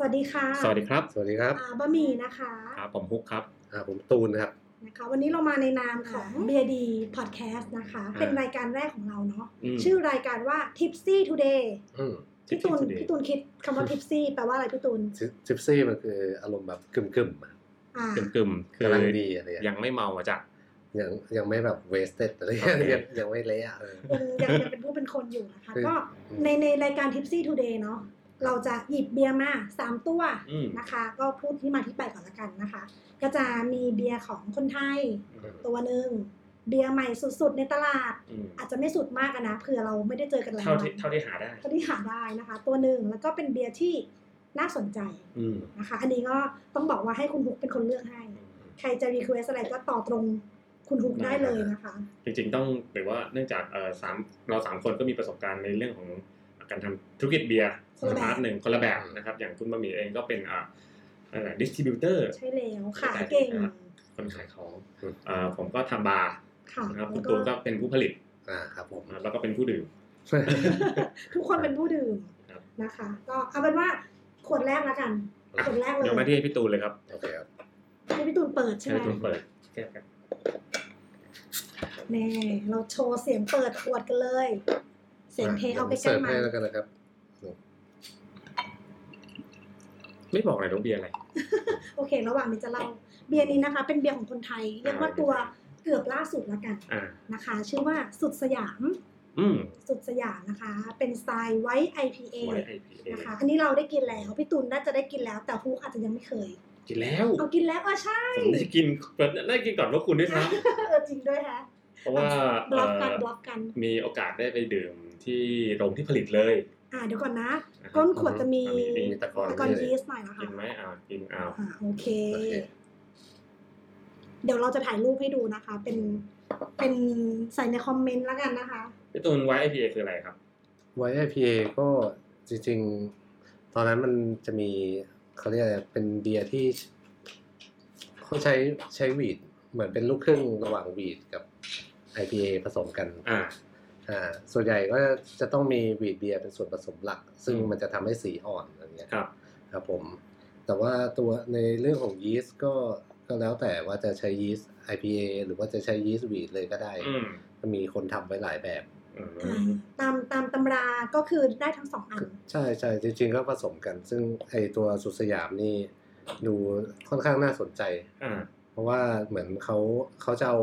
สวัสดีค่ะ สวัสดีครับสวัสดีครับอ่าบะหมี่นะคะครับผมฮุกครับอ่าผมตูนครับนะคะวันนี้เรามาในนามของ BD Podcast นะคะอ่าเป็นรายการแรกของเราเนาะอืมชื่อรายการว่า Tipsy Today อืมพี่ตูน Tipsy Today พี่ตูนคิดคำว่า Tipsy แปลว่าอะไรพี่ตูน Tipsy มันคืออารมณ์แบบกึ่มกึ่มๆอะอ่ากึ่มกึ่มๆคือกำลังดีอะไรอย่างยังไม่เมามาจากยังยังไม่แบบ wasted อะไรอย่างเงี้ยโอเคยังยังไม่เละอะเออยังยังยังเป็นผู้เป็นคนอยู่นะคะคือก็ในในรายการ Tipsy Today เนาะ เราจะหยิบเบียร์มาสามตัวอืมนะคะ ก็พูดที่มาที่ไปก่อนละกันนะคะ ก็จะมีเบียร์ของคนไทยตัวหนึ่งเบียร์ใหม่สุดๆในตลาดอืมอาจจะไม่สุดมากอะนะเผื่อเราไม่ได้เจอกันหลายเท่าวันที่เท่าที่หาได้เท่าที่หาได้นะคะ ตัวหนึ่งแล้วก็เป็นเบียร์ที่น่าสนใจอืมนะคะ อันนี้ก็ต้องบอกว่าให้คุณฮุกเป็นคนเลือกให้ ใครจะ request อะไรก็ต่อตรงคุณฮุกได้เลยนะคะ จริงๆต้องหรือว่าเนื่องจากเอ่อสามเราสามคนก็มีประสบการณ์ในเรื่องของ การทำธุรกิจเบียร์คนละแบบ part หนึ่งคนละแบบนะครับ อย่างคุณบะหมี่เองก็เป็นอ่าอะไร distributor ใช่แล้วขายเก่งคนขายของอ่าผมก็ทำบาร์ค่ะนะครับคุแล้ณตูนก็เป็นผู้ผลิตอ่าครับผมอ่าแล้วก็เป็นผู้ดื่มทุกคนเป็นผู้ดื่มครับนะคะ ก็เอาเป็นว่าขวดแรกแล้วกันอะขวดแรกเลยเดี๋ยวมาที่พี่ตูนเลยครับโอเคครับให้พี่ตูนเปิดใช่ให้ไหมพี่ตูนเปิดแก้กันแน่เราโชว์เสียงเปิดขวดกันเลยเสียงเทเอาใกเสิล้ร์ฟๆมาให้แล้วกันนะครับ ไม่บอกเลยว่าเบียร์อะไร โอเค ระหว่างนี้จะเล่าเบียร์นี้นะคะ เป็นเบียร์ของคนไทย เรียกว่าตัวเกือบล่าสุดละกันอ่านะคะ ชื่อว่าสุดสยามอืมสุดสยามนะคะ เป็นสไตล์ไวท์ IPA ไว้ IPA นะคะ อันนี้เราได้กินแล้วพี่ตุลน่าจะได้กินแล้ว แต่ฮูกอาจจะยังไม่เคย กินแล้วเอากินแล้วเออใช่ผมได้กินได้กินก่อนพวกคุณด้วยซ้เออจริงด้วยฮะำเพราะว่าบล็อกกันเอ่อบล็อกกัน มีโอกาสได้ไปดื่ม ที่โรงที่ผลิตเลย อ่าเดี๋ยวก่อนนะนะครับก้นขวดจะมีมีมีตะกอนตะกอนนี่เลยยีสต์หน่อยนะคะกินไหมอ่ากินเอาอ่าโอเคโอเค เดี๋ยวเราจะถ่ายรูปให้ดูนะคะ เป็นเป็นใส่ในคอมเมนต์แล้วกันนะคะพี่ตูนไว้ IPA คืออะไรครับไว้ IPA ก็จริงๆ ตอนนั้นมันจะมีเขาเรียกอะไรเป็นเบียร์ที่เขาใช้ใช้วีดเหมือนเป็นลูกครึ่งระหว่างวีดกับ IPA ผสมกัน อ่า อ่าส่วนใหญ่ก็จะต้องมีวีดเบียร์เป็นส่วนผสมหลัก ซึ่งอืมมันจะทำให้สีอ่อนอะไรเงี้ยครับครับผม แต่ว่าตัวในเรื่องของยีสต์ก็ก็แล้วแต่ว่าจะใช้ยีสต์ IPA หรือว่าจะใช้ยีสต์วีดเลยก็ได้อืมมีคนทำไว้หลายแบบอืมอ่าตามตามตำราก็คือได้ทั้งสองอัน ใช่ใช่จริงๆก็ผสมกัน ซึ่งไอตัวสุดสยามนี่ดูค่อนข้างน่าสนใจอ่าเพราะว่าเหมือนเขาเขาจะเอา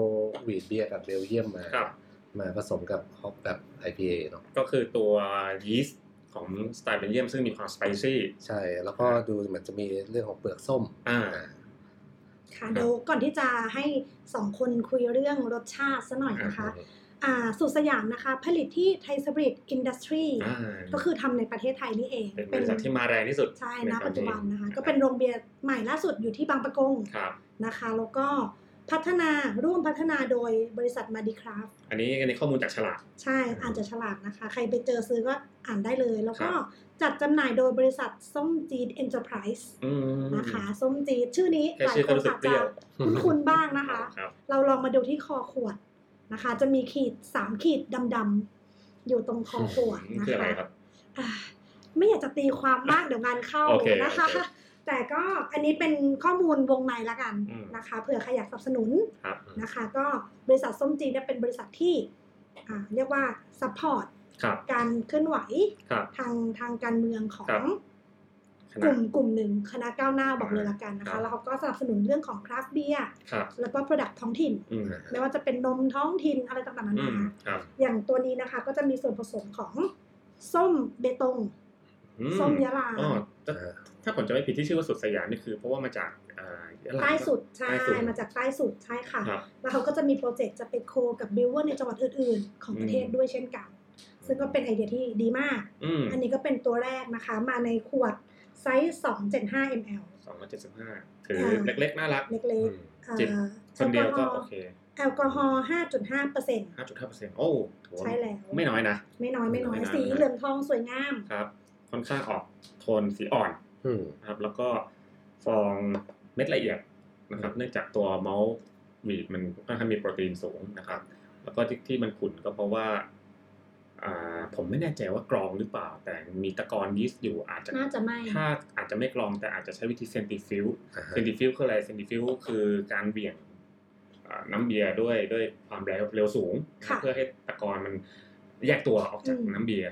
wheat beer กับเบลเยียมมาครับ มาผสมกับ hop แบบ IPA เนาะก็คือตัวยีสต์ของสไตล์เบลเยียมซึ่งมีความ spicy ใช่ แล้วก็ดูเหมือนจะมีเรื่องของเปลือกส้ม อ่าค่ะเดี๋ยวก่อนที่จะให้สองคนคุยเรื่องรสชาติซะหน่อยนะคะอ่าสุดสยามนะคะ ผลิตที่ไทย Spirit Industry อ่าก็คือทำในประเทศไทยนี่เอง เป็นบริษัทที่มาแรงที่สุด ใช่ในณตอนปัจจุบันนะคะครับก็เป็นโรงเบียร์ใหม่ล่าสุดอยู่ที่บางประกงครับนะคะ แล้วก็ พัฒนาร่วมพัฒนาโดยบริษัทมาดี Craftอันนี้อันนี้ข้อมูลจากฉลาก ใช่อ่านจากฉลากนะคะ ใครไปเจอซื้อก็อ่านได้เลย แล้วก็ครับจัดจำหน่ายโดยบริษัทส้มจี๊ด Enterprise อืมนะคะส้มจี๊ดชื่อนี้หลายคนอาจเปรี้จะคุ้นๆบ้างแค่ชื่อก็รู้สึกเปรี้ยวนะคะครับเราลองมาดูที่คอขวดนะคะ จะมีขีดสามขีดดำๆอยู่ตรงคอขวดนะคืออะไรคะครับอ่าไม่อยากจะตีความมากเดี๋ยวงานเข้าโอเคนะคะโอเค แต่ก็อันนี้เป็นข้อมูลวงในละกันอืมนะคะเผื่อใครอยากสนับสนุนครับนะคะ ก็บริษัทส้มจี๊ดเนี่ยเป็นบริษัทที่อ่าเรียกว่า support ครับการเคลื่อนไหวครับทางทางการเมืองขอครังบขกนาดลุ่มกลุ่มหนึ่งคณะก้าวหน้าบอกอ่าเลยละกันนะครัคะบแล้วเขาก็สนับสนุนเรื่องของคราฟต์เบียร์ครับแล้วก็ Product ท้องถิ่นอืมไม่ว่าจะเป็นนมท้องถิ่นอะไรต่างๆนาอืมนาครับอย่างตัวนี้นะคะก็จะมีส่วนผสมของส้มเบตงอืส้มยะลาอ๋อ ถ้าถ้าผมจะไม่ผิดที่ชื่อว่าสุดสยามนี่คือเพราะว่ามาจากอ่ายะลาใต้สุดใช่ใต้สุดมาจากใต้สุดใช่ค่ะครับแล้วเขาก็จะมีโปรเจกต์จะไปโคกับ brewer ในจังหวัดอื่นๆ ของประเทศอืมด้วยเช่นกัน ซึ่งก็เป็นไอเดียที่ดีมากอืมอันนี้ก็เป็นตัวแรกนะคะ มาในขวดไซส์275 ml สองร้อยเจ็ดสิบห้าถืออ่าเล็กๆ น่ารัก เล็กอืมๆเอ่อจิบคนเดียวก็โอเคแอลกอฮอล์5.5เปอร์เซ็นต์ห้าจุดห้าเปอร์เซ็นต์โอ้ถือว่าใช่แล้ว ไม่น้อยนะ ไม่น้อยไม่น้อยไม่น้อยสีนะเหลืองทองสวยงาม ครับ ค่อนข้างออกโทนสีอ่อนอืม นะครับ แล้วก็ฟองเม็ดละเอียดนะครับ เนื่องจากตัว malt wheat มันค่อนข้างมีโปรตีนสูงนะครับ แล้วก็ที่ที่มันขุ่นก็เพราะว่าอ่าผมไม่แน่ใจว่ากรองหรือเปล่า แต่มีตะกอนยีสต์อยู่อาจจะน่าจะไม่ถ้าอาจจะไม่กรองแต่อาจจะใช้วิธี centrifuge อ่าฮะ centrifuge คืออะไร centrifuge คือการเหวี่ยงอ่าน้ำเบียร์ด้วยด้วยความเร็วเร็วสูงค่ะเพื่อให้ตะกอนมันแยกตัวออกจากอืมน้ำเบียร์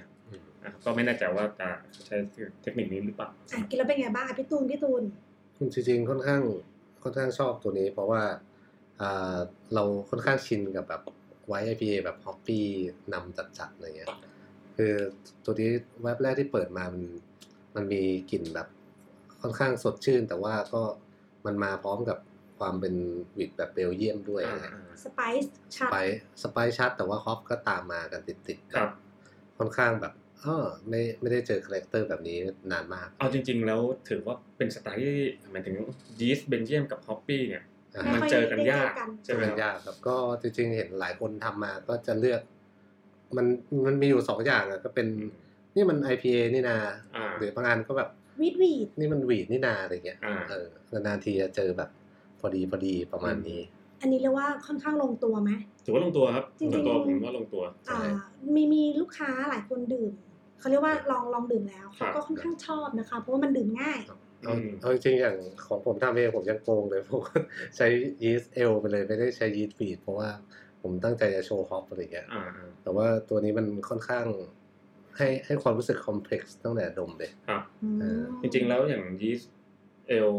อืมอะก็ไม่แน่ใจว่าจะใช้เทคนิคนี้หรือเปล่าอะกินแล้วเป็นไงบ้างอะพี่ตูนพี่ตูน จริงๆค่อนข้างค่อนข้างชอบตัวนี้ เพราะว่าอ่าเราค่อนข้างชินกับแบบไว IPA แบบ hoppy นำจัดๆอะไรเงี้ยคือตัวนี้แวบแรกที่เปิดมามันมันมีกลิ่นแบบค่อนข้างสดชื่น แต่ว่าก็มันมาพร้อมกับความเป็น wheat แบบเบลเยียมด้วยอ่านะอ่า spice ชัด spice ชัดแต่ว่า hop ก็ตามมากันติดๆครับ ค่อนข้างแบบเออไม่ไม่ได้เจอ character แบบนี้นานมาก เอาจริง ๆ แล้วถือว่าเป็นสไตล์ที่หมายถึงยีสต์เบลเยียมกับ hoppy เนี่ยอ่าไม่มันค่อยเจอกันได้ยากเจอกันใช่ไหมเป็นครับยากครับก็จริงๆเห็นหลายคนทำมาก็จะเลือก มันมันมีอยู่สองอย่างอะก็เป็นนี่มัน IPA นี่นาอ่าหรือบางอันก็แบบ wheat wheat นี่มัน wheat นี่นาอะไรเงี้ยอ่าเออนานๆทีจะเจอแบบพอดีพอดีประมาณนี้ อันนี้เรียกว่าค่อนข้างลงตัวไหมถือว่าลงตัวครับจริงๆส่วนตัวผมว่าลงตัวใช่อ่ามีมีลูกค้าหลายคนดื่ม เขาเรียกว่าลองลองดื่มแล้วครัเขาบก็ค่อนข้างชอบนะคะ เพราะว่ามันดื่มง่ายเอาอืมเอาจริงๆอย่างของผมทำเองผมยังโกงเลยผมก็ใช้ยีสต์ ale ไปเลยไม่ได้ใช้ยีสต์ wheat เพราะว่าผมตั้งใจจะโชว์ฮอปอะไรเงี้ยอ่าอ่าแต่ว่าตัวนี้มันค่อนข้างให้ให้ความรู้สึก complex ตั้งแต่ดมเลยครับอืมเออจริงๆแล้วอย่างยีสต์ ale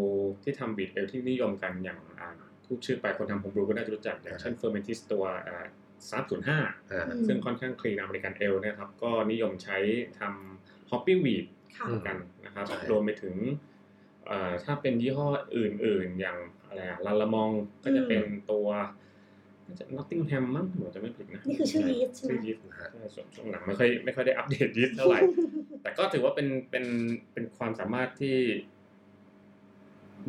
ที่ทำ wheat ale ที่นิยมกันอย่างอ่าพูดชื่อไปคนทำผมรู้ก็น่าจะรู้จักอย่างเช่น Fermentis ตัว สามศูนย์ห้าอ่าอืมซึ่งค่อนข้าง clean American ale เนี่ยครับ ก็นิยมใช้ทำ hoppy wheat ค่ะอืมกันนะครับใช่รวมไปถึงเอ่อถ้าเป็นยี่ห้ออื่นๆ อย่างอะไรอะ Lallemand ก็จะเป็นตัวน่าจะ Nottingham มั้งผมจะไม่ผิดนะ นี่คือชื่อยีสต์ใช่ไหมชื่อยีสต์นะฮะใช่ช่วงช่วงหลังไม่ค่อยไม่ค่อยได้อัปเดตยีสต์เท่าไหร่ แต่ก็ถือว่าเป็นเป็นเป็นความสามารถที่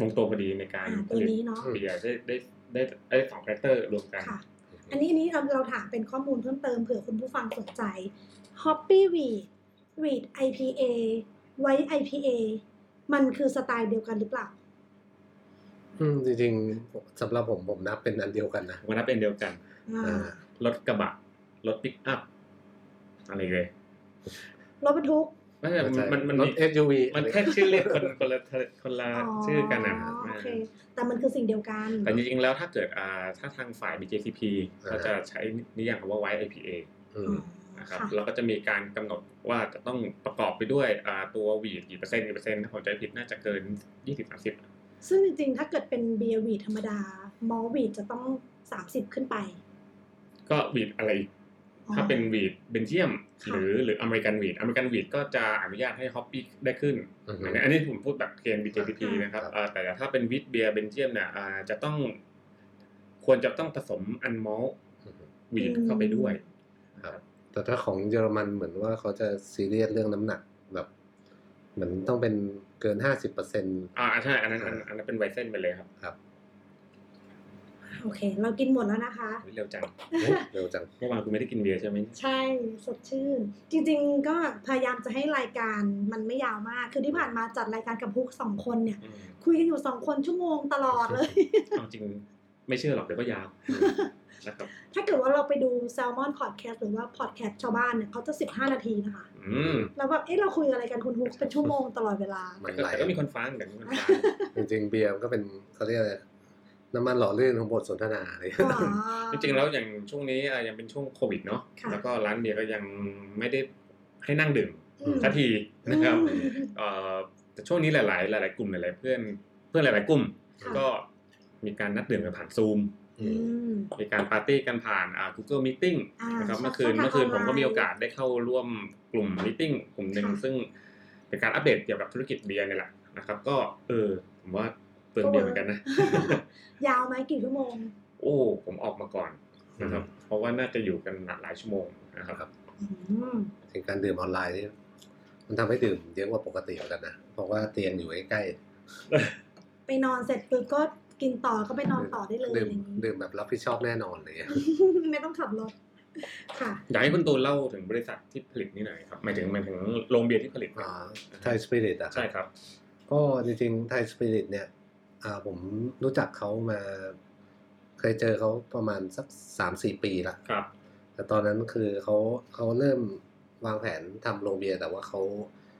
ลงตัวพอดีในการอ่าผตัวลิตนี้เนาะเบียร์ได้ได้ได้ได้สอง character รวมกันค่ะ อันนี้อันนี้เราเราถามเป็นข้อมูลเพิ่มเติมเผื่อคุณผู้ฟังสนใจ Hoppy Wheat Wheat IPA White IPA มันคือสไตล์เดียวกันหรือเปล่า อืมจริงๆสำหรับผมผมนับเป็นอันเดียวกันนะมันนับเป็นเดียวกันอ่าอ่ารถกระบะ รถปิกอัพ อะไรเลย รถบรรทุก ไม่ใช่มันมันมันรมีถ SUV มันแค่ชื่อเรียกคนคนละคนละอ๋อชื่อกันนะโอเคแต่มันคือสิ่งเดียวกัน แต่จริงๆแล้วถ้าเกิดอ่าถ้าทางฝ่าย BJCP อ่าเขาจะใช้นิยามคำว่า White IPA อือ๋อมนะครับค่ะแล้วก็จะมีการกำหนดว่าจะต้องประกอบไปด้วยอ่าตัววีดกี่เปอร์เซ็นต์กี่เปอร์เซ็นต์ถ้าผมจำไม่ผิดน่าจะเกิน 20-30 ซึ่งจริงๆ ถ้าเกิดเป็นเบียร์วีดธรรมดามอลวีดจะต้อง 30 ขึ้นไป ก็วีดอะไรอีกอ๋อ ถ้าเป็น wheat เบลเยียมค่ะหรือหรือ American wheat American wheat ก็จะอนุญาตให้ hoppy ได้ขึ้นอือฮึอันนี้อันนี้ผมพูดแบบเกณฑ์ BJCP อ่านนะครับครับอ่าแต่ถ้าเป็น wheat beer เบลเยียมเนี่ยอ่าจะต้อง ควรจะต้องผสม unmalt อืม wheat เข้าไปด้วยครับแต่ถ้าของเยอรมันเหมือนว่าเขาจะซีเรียสเรื่องน้ำหนักแบบเหมือนต้องเป็นเกินห้าสิบเปอร์เซ็นต์อ่าใช่อันนั้นอันอันนั้นเป็น Weizen ไปเลยครับครับ โอเค เรากินหมดแล้วนะคะ เร็วจัง เร็วจังเมื่อวานคุณไม่ได้กินเบียร์ใช่ไหมใช่สดชื่น จริงๆ ก็พยายามจะให้รายการมันไม่ยาวมาก คือที่ผ่านมาจัดรายการกับพุกสองคนเนี่ยอืมคุยกันอยู่สองคนชั่วโมงตลอดเลยเอาจริงไม่เชื่อหรอกเดี๋ยวก็ยาวนะครับถ้าเกิดว่าเราไปดู Salmon Podcast หรือว่า Podcast ชาวบ้านเนี่ยเขาจะ15นาทีนะคะอืมแล้วแบบเอ๊ะเราคุยอะไรกันคุณฮุกเป็นชั่วโมงตลอดเวลามันแต่ไหลแต่ก็มีคนฟังแต่มีคนฟังจริงๆเบียร์มันก็เป็นเขาเรียกอะไร น้ำมันหล่อลื่นของบทสนทนาเลยอ๋อจริงๆแล้วอย่างช่วงนี้อะยังเป็นช่วงโควิดเนาะค่ะแล้วก็ร้านเบียร์ก็ยังไม่ได้ให้นั่งดื่มอืมสักทีนะครับอืมเอ่อแต่ช่วงนี้หลาย ๆ หลาย ๆ กลุ่มหลาย ๆ เพื่อนเพื่อนหลาย ๆ กลุ่มค่ะก็มีการนัดดื่มกันผ่านซูมอืมอืมมีการปาร์ตี้กันผ่านอ่า Google Meeting อ่านะครับช่เมื่อคืนช่งทางเมื่อคืนผมก็มีโอไลน์กาสได้เข้าร่วมกลุ่มมิ팅กลุ่มหนึ่งค่ะซึ่งเป็นการอัปเดตเกี่ยวกับธุรกิจเบียร์เนี่ยแหละนะครับ ก็เออผมว่า เปลืองเบียร์เหมือนกันนะ ยาวไหมกี่ชั่วโมง โอ้ ผมออกมาก่อนนะครับ เพราะว่าน่าจะอยู่กันหลายชั่วโมงนะครับครับอืมถึงการดื่มออนไลน์นี่มันทำให้ดื่มเยอะกว่าปกติเหมือนกันนะ เพราะว่าเตียงอยู่ใกล้ไปนอนเสร็จปุ๊บก็กินต่อก็ไปนอนต่อได้เลยๆอดื่มย่างนี้ดื่มแบบรับผิดชอบแน่นอนเลยอะไม่ต้องขับรถค่ะอยากให้คุณตูนเล่าถึงบริษัทที่ผลิตนี่หน่อยครับหมายถึงหมายถึงโรงเบียร์ที่ผลิตอ่าไทยสปิริตอะใช่ครับ ก็จริงๆไทยสปิริตเนี่ยอ่า ผมรู้จักเขามา เคยเจอเขาประมาณสักสามสี่ปีละครับ แต่ตอนนั้นคือเขาเขาเริ่มวางแผนทำโรงเบียร์แต่ว่าเขา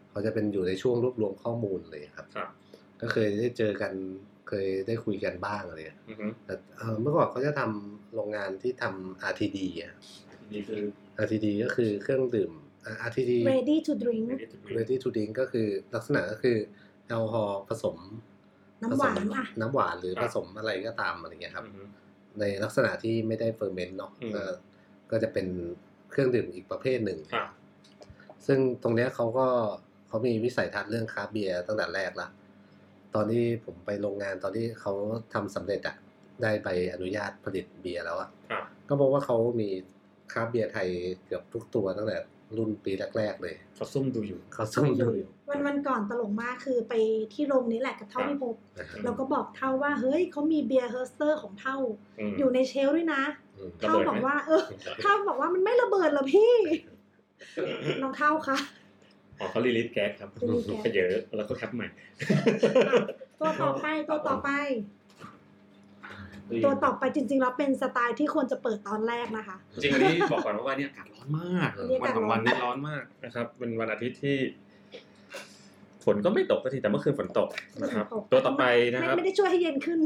เขาจะเป็นอยู่ในช่วงรวบรวมข้อมูลเลยครับครับ ก็เคยได้เจอกันเคยได้คุยกันบ้างอะไรเงี้ยอือฮึแต่เอ่อเมื่อก่อนเขาจะทำโรงงานที่ทำ RTD อะนี่คือ RTD ก็คือเครื่องดื่มอ่า RTD ready to drink ready to drink ready to drink ก็คือลักษณะก็คือแอลกอฮอล์ผสม น้ำหวานผสมอะน้ำหวานหรือครัผบสมอะไรก็ตามอะไรเงี้ยครับอือฮึในลักษณะที่ไม่ได้เฟอร์เมนต์เนาะอืมก็ก็จะเป็นเครื่องดื่มอีกประเภทหนึ่งครับซึ่งตรงเนี้ยเขาก็เขามีวิสัยทัศน์เรื่องคราฟต์เบียร์ตั้งแต่แรกละตอนที่ผมไปโรงงานตอนที่เขาทำสำเร็จอะได้ใบอนุญาตผลิตเบียร์แล้วอะครับก็บอกว่าเขามีคราฟต์เบียร์ไทยเกือบทุกตัวตั้งแต่ รุ่นปีแรกๆเลยเขาซุ่มดูอยู่เขาซุ่มดูอยู่วันวันก่อนตลกมากคือไปที่โรงนี้แหละกับเท่าที่พบนะครับเราก็บอกเท่าว่าเฮ้ยเขามีเบียร์เฮอร์สเตอร์ของเท่าอืมอยู่ใน shelf ด้วยนะอืมระเท่าเบิดไหมบอกว่า เออเท่าบอกว่ามันไม่ระเบิดเหรอพี่น้องเท่าคะอ๋อเขา release แก๊สครับ release แก๊สไปเยอะแล้วก็ cap ใหม่ ตัวต่อไปตัวต่อไป ตัวต่อไปจริงๆแล้วเป็นสไตล์ที่ควรจะเปิดตอนแรกนะคะ จริงๆวันนี้บอกก่อนว่าวันนี้อากาศร้อนมากวันนี้วันอากาศสองวันร้อนนี้ร้อนมากนะครับเป็นวันอาทิตย์ที่ฝนก็ไม่ตกสักทีแต่เมื่อคืนฝนตกนะครับ ตัวต่อไปนะครับไม่ไม่ได้ช่วยให้เย็นขึ้น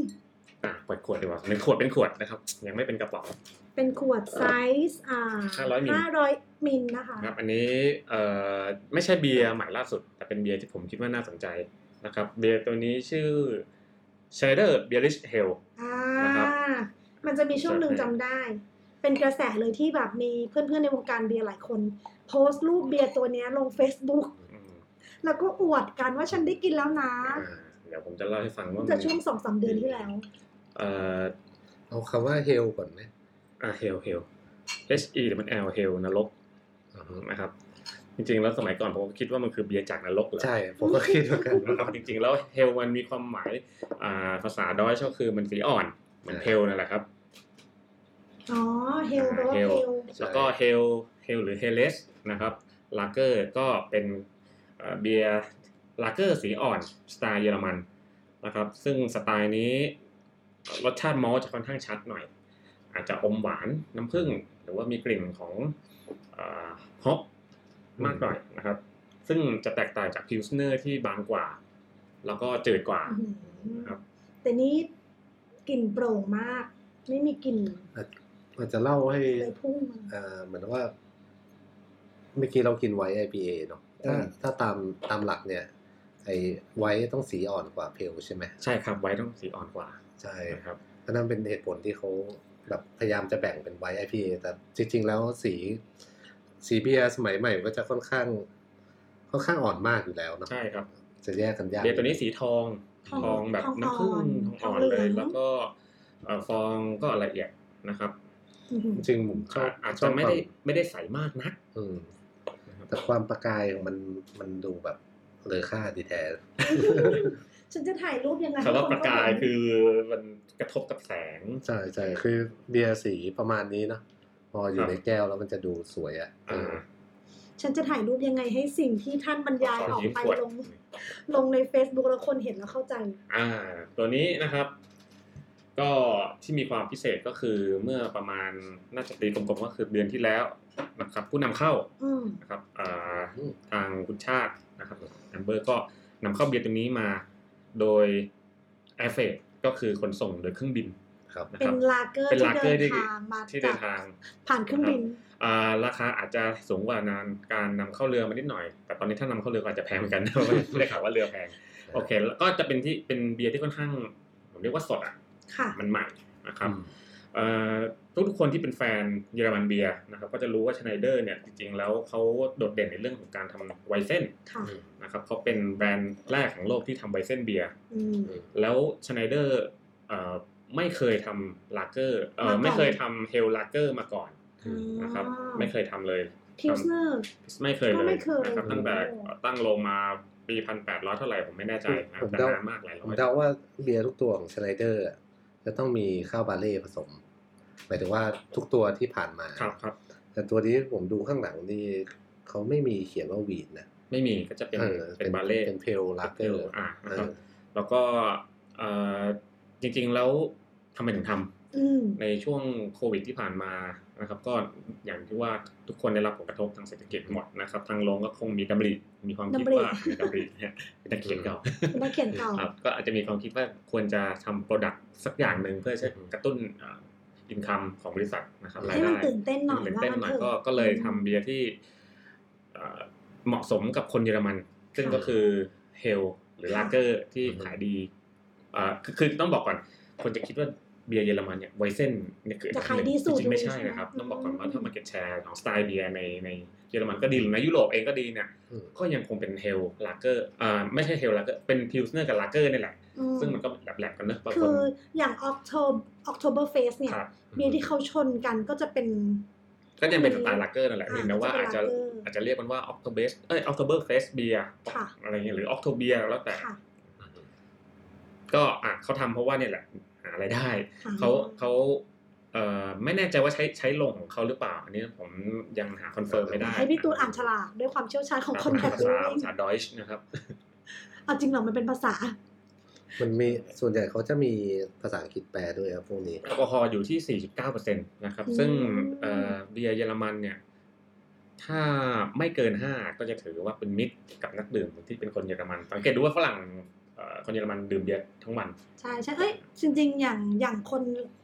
อะเปิดขวดดีกว่าเป็นขวดเป็นขวดนะครับ ยังไม่เป็นกระป๋องเป็นขวดไซส์อ่า500มิล500มิลนะคะนะครับอันนี้เอ่อไม่ใช่เบียร์ใหม่ล่าสุด แต่เป็นเบียร์ที่ผมคิดว่าน่าสนใจนะครับ เบียร์ตัวนี้ชื่อ Schneider Bayrisch Hell อ่านะครับมันจะมีช่วงหนึ่งใช่จำได้ เป็นกระแสเลยที่แบบมีเพื่อนๆในวงการเบียร์หลายคน โพสต์รูปเบียร์ตัวเนี้ยลง Facebook อืมแล้วก็อวดกันว่าฉันได้กินแล้วนะอ่าเดี๋ยวผมจะเล่าให้ฟังว่าจะมันช่วงสองสามเดือนที่แล้ว เอ่อเอาคำว่า Hell ก่อนไหมอ่า Hell Hell H E หรือมัน L Hell นรกอือฮึนะครับ จริงๆ แล้วสมัยก่อนผมก็คิดว่ามันคือเบียร์จากนรกเหรอใช่ผมก็คิดเหมือนกันนะครับจริงๆ แล้ว Hell มันมีความหมายอ่าภาษา Deutsch ก็คือมันสีอ่อนเหมือนใช่ Hell นั่นแหละครับอ๋อ Hell แปลว่าเฮเฮลลแล้วก็ Hell Hell หรือ Helles นะครับลาเกอร์ก็เป็นเอ่อเบียร์ลาเกอร์สีอ่อนสไตล์เยอรมันนะครับ ซึ่งสไตล์นี้รสชาติมอลต์จะค่อนข้างชัดหน่อย อาจจะอมหวานน้ำผึ้งหรือว่ามีกลิ่นของฮอป มากหน่อยนะครับ ซึ่งจะแตกต่างจากพิลสเนอร์ที่บางกว่า แล้วก็จืดกว่าอื้อหือครับ แต่นี้กลิ่นโปร่งมาก ไม่มีกลิ่นมันจะเล่าให้เลยพุ่งมาอ่าเหมือนว่าเมื่อกี้เรากินไวท์ IPA เนาะถ้าอืมถ้าตามตามหลักเนี่ย ไอ้ไวท์ต้องสีอ่อนกว่าเพลใช่ไหมใช่ครับไว้ต้องสีอ่อนกว่า ใช่นะครับอันนั้นเป็นเหตุผลที่เขาแบบพยายามจะแบ่งเป็นไวท์ IPA แต่จริง ๆ แล้วสี สีเบียร์สมัยใหม่ก็จะค่อนข้าง ค่อนข้างอ่อนมากอยู่แล้วเนาะใช่ครับ จะแยกกันยากเบียร์ตัวนี้สีทองทองทองแบบทองน้ำผึ้งอ่อนทองอ่อนทองเหลืเลองยแล้วก็เอ่อฟองก็ละเอียดนะครับอื้อหือจริงๆผมชอบอาจชจะอบไม่ควาได้ไม่ได้ใสมากนักอืมแต่ความประกายของมันมันดูแบบเลอค่าดีแท้ฉันจะถ่ายรูปยังไงคำว่าให้ประกายเขเห็นคือมันกระทบกับแสง ใช่ใช่คือเบียร์สีประมาณนี้เนาะ พออยู่ครับในแก้วแล้วมันจะดูสวยอะเออ่าอฉันจะถ่ายรูปยังไงให้สิ่งที่ท่านบรรยายขอออกยิ้มไปขวดลง ลงใน Facebook แล้วคนเห็นแล้วเข้าใจ อ่า ตัวนี้นะครับ ก็ที่มีความพิเศษก็คือเมื่อประมาณน่าจะตีกลมๆก็คือเดือนที่แล้วนะครับ ผู้นำเข้าอืมนะครับอ่าอืมทางคุณชาตินะครับแอมเบอร์ก็นำเข้าเบียร์ตัวนี้มาโดยแอร์เฟดก็คือขนส่งโดยเครื่องบิน ครับนะเป็คนรับลาเกอร์เป็นที่ลาเกเดิอร์นที่ทางมาที่เดิจากนทาง ผ่านเครื่องบินอ่าราคาอาจจะสูงกว่านานการนำเข้าเรือมานิดหน่อย แต่ตอนนี้ถ้านำเข้าเรือก็อาจจะแพงเหมือนกันเพราะว่าได้ข่าวว่าเรือแพงโอเค แล้วก็จะเป็นที่เป็นเบียร์ที่ค่อนข้างผมเรียกว่าสดอะค่ะมันใหม่นะครับอืมเอ่อทุกๆคนที่เป็นแฟนเยอรมันเบียร์นะครับก็จะรู้ว่า Schneider เนี่ยจริงๆแล้วเขาโดดเด่นในเรื่องของการทำ Weizen ค่ะนะครับเขาเป็นแบรนด์แรกของโลกที่ทำ Weizen เบียร์อืมแล้ว Schneider ไม่เคยทำลาเกอร์เอ่อมาก่อนไม่เคยทำ Hell lager มาก่อนนะครับอ๋อไม่เคยทำเลย Pilsnerไม่เคยเลก็ยไม่เคยนะครับตั้งแต่โอ้ตั้งโรงมาปีพันแปดร้อยเท่าไหร่ผมไม่แน่ใจนะผมแต่เดานานมากหลายผร้อมยเดาว่าเบียร์ทุกตัวของ Schneider จะต้องมีข้าวบาร์เลย์ผสมหมายถึงว่าทุกตัวที่ผ่านมาครับครับ แต่ตัวนี้ผมดูข้างหลังนี่เขาไม่มีเขียนว่า wheat นะไม่มีก็จะเป็นออเป็นบาเล่เป็น pale lager อ่านะครับแล้วก็เอ่อ จริงๆแล้วทำไมถึงทำอืมในช่วงโควิดที่ผ่านมานะครับ ก็อย่างที่ว่าทุกคนได้รับผลกระทบทางเศรษฐกิจหมดนะครับ ทางโรงก็คงมีดำริมีความคิดดำริว่ามีดำริเนี่ยเป็นนักเขียนเก่าเป็นนักเขียนเก่าครับก็อาจจะมีความคิดว่าควรจะทำ product สักอย่างหนึ่งเพื่อจะกระตุ้น income ของบริษัทนะครับรายให้มันได้ตื่นเต้นหน่อยตื่นว่าเต้นมันหน่อยเถก็อะก็เลยทำเบียร์ที่เอ่อเหมาะสมกับคนเยอรมัน ซึ่งก็คือHell หรือลาเกอร์ที่ขายดี อ่าคือคือต้องบอกก่อน คนจะคิดว่าเบียร์เยอรมันเนี่ย Weizen เนี่ยคืออันจะดับขายหนึ่งดีสุดจริงๆไม่เลยใช่ใช่ไหมนะครับอืมต้องบอกก่อนว่าถ้า market share ของสไตล์เบียร์ในในเยอรมันก็ดีหรือในยุโรปเองก็ดีเนี่ยอืมก็ยังคงเป็น Hell lager อ่าไม่ใช่ Hell lager เป็น Pilsner กับลาเกอร์นี่แหละอืมซึ่งมันก็แลบๆกันเนอะบางคืคนออย่าง October Oktoberfest เนี่ยครับเบียร์ที่เขาชนกันก็จะเป็น ก็ยังเป็นสไตล์ลาเกอร์นั่นแหละอ่าเพียงแต่ว่าอาจจะจะเป็น lager อาจจะเรียกมันว่า Oktobes เอ้ย Oktoberfest เบียร์ค่ะอะไรเงี้ยหรือ Okto เบียร์แล้วแต่ค่ะ ก็อะเขาทำเพราะว่าเนี่ยแหละหารายได้ค่ะเขาเขาเอ่อไม่แน่ใจว่าใช้ใช้โรงของเขาหรือเปล่า อันนี้ผมยังหา confirm ไม่ได้ ให้พี่ตูนอ่านฉลากด้วยความเชี่ยวชาญของคนภาแบบษานี้ภาษาดอยช์นะครับเอาจริงเหรอมันเป็นภาษา มันมีส่วนใหญ่เขาจะมีภาษาอังกฤษแปลด้วยครับพวกนี้แอลกอฮอล์อยู่ที่ 4.9%นะครับอืมซึ่งเอ่อเบียร์เยอรมันเนี่ย ถ้าไม่เกิน 5 ก็จะถือว่าเป็นมิตรกับนักดื่มที่เป็นคนเยอรมันสังเกตดูว่าฝรั่งเอ่อ คนเยอรมันดื่มเบียร์ทั้งวัน ใช่ใช่เอ้ยจริง ๆ อย่างอย่างคน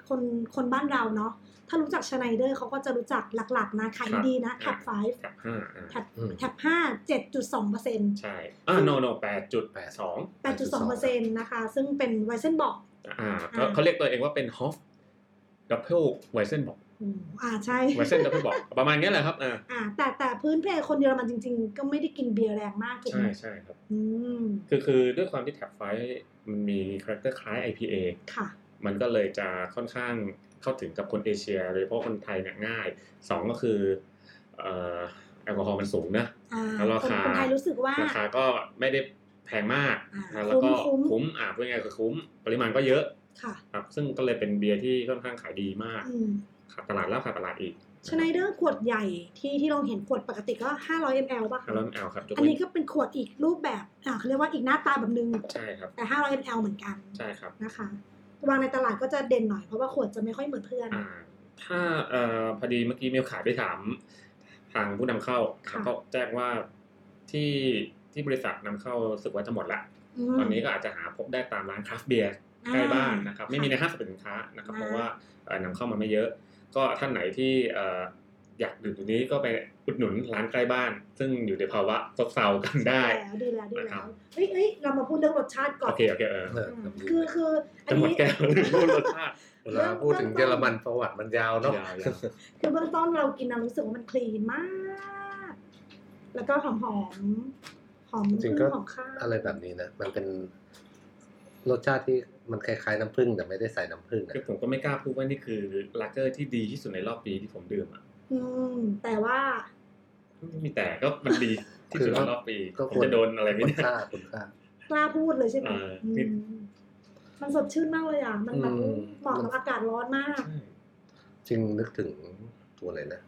คนคนบ้านเราเนาะถ้ารู้จักชไนเดอร์เขาก็จะรู้จักหลักๆนะขายครับดีนะแท็บไฟแท็บห้าอ่าแท็บอืมแท็บห้าเจ็ดจุดสองเปอร์เซ็นต์ใช่อ่า no no แปดจุดแปดสองแปดจุดสองเปอร์เซ็นต์นะคะ ซึ่งเป็นไวเซนบอกอ่าเขาเขาเรียกตัวเองว่าเป็น Hof Doppel w e i s e n b ock อ่าใช่ w e i s e n Doppel Bock ประมาณนี้แหละครับอ่าอ่าแต่แต่พื้นเพคนเยอรมันจริง ๆ ก็ไม่ได้กินเบียร์แรงมากถูกใช่ไหมใช่ครับอืมคือคือด้วยความที่ Tap five มันมี character คล้าย IPA ค่ะ มันก็เลยจะค่อนข้างเข้าถึงกับคนเอเชียโดยเฉพาะคนไทยเนี่ยง่ายสองก็คือเอ่อแอลกอฮอล์มันสูงนะอ่าแล้วราคนคาคนไทยรู้สึกว่าราคาก็ไม่ได้แพงมากอ่านะแล้วก็คุ้มๆคุ้มอ่าพูดง่ายๆคือคุ้ม ปริมาณก็เยอะค่ะครับซึ่งก็เลยเป็นเบียร์ที่ค่อนข้างขายดีมากอืม ขาดตลาดแล้วขาดตลาดอีก Schneider ขวดใหญ่ที่ที่เราเห็นขวดปกติก็ 500 ml ป่ะฮาร์ลแอลครับยกอันเว้นี้ก็เป็นขวดอีกรูปแบบอ่าเขาเรียกว่าอีกหน้าตาแบบนึงใช่ครับแต่ 500 ml เหมือนกันใช่ครับนะคะวางในตลาดก็จะเด่นหน่อยเพราะว่าขวดจะไม่ค่อยเหมือนเพื่อนอ่าถ้าเอ่อพอดีเมื่อกี้มีโอกาสได้ถามทางผู้นำเข้าค่ะเขาก็แจ้งว่าที่ที่บริษัทนำเข้ารู้สึกว่าจะหมดละมตอนนี้ก็อาจจะหาพบได้ตามร้านคราฟต์เบียร์ใกล้บ้านนะครับอ่าไม่มีในห้างสรรพสินค้านะครับอ่าเพราะว่าเอ่อนำเข้ามาไม่เยอะ ก็ท่านไหนที่เอ่ออยากดื่มตัวนี้ก็ไปอุดหนุนร้านใกล้บ้าน ซึ่งอยู่ในภาวะซบเซากันได้แล้วดีแล้วดีนะคแล้รับวเฮ้ยเฮ้ยเรามาพูดเรื่องรสชาติก่อนโอเคโอเคเออเอออืมคือคืออันจะหมดนี้แก้วหรือพูดรสชาติเวลาพูดถึงเยอรมันประวัติมันยาวเนาะยาวคือเบื้องต้นเรากินเรารู้สึกว่ามันคลีนมาก แล้วก็หอมหอมหอมจริงๆก็หอมข้าวอะไรแบบนี้นะมันเป็น รสชาติที่มันคล้ายๆน้ำผึ้งแต่ไม่ได้ใส่น้ำผึ้งคืออะผมก็ไม่กล้าพูดว่านี่คือลาเกอร์ที่ดีที่สุดในรอบปีที่ผมดื่มอะอืม แต่ว่าไม่มีแต่ก็มันดีที่สุดในรอบปีก็ผมจะโดนอะไรไหมคุณเนี่ยค่าคุณค่ากล้าพูดเลยใช่ไหมเอออืมมันสดชื่นมากเลยอะ มันแบบอืมเหมาะกับอากาศร้อนมากใช่จริงนึกถึงตัวไหนนะ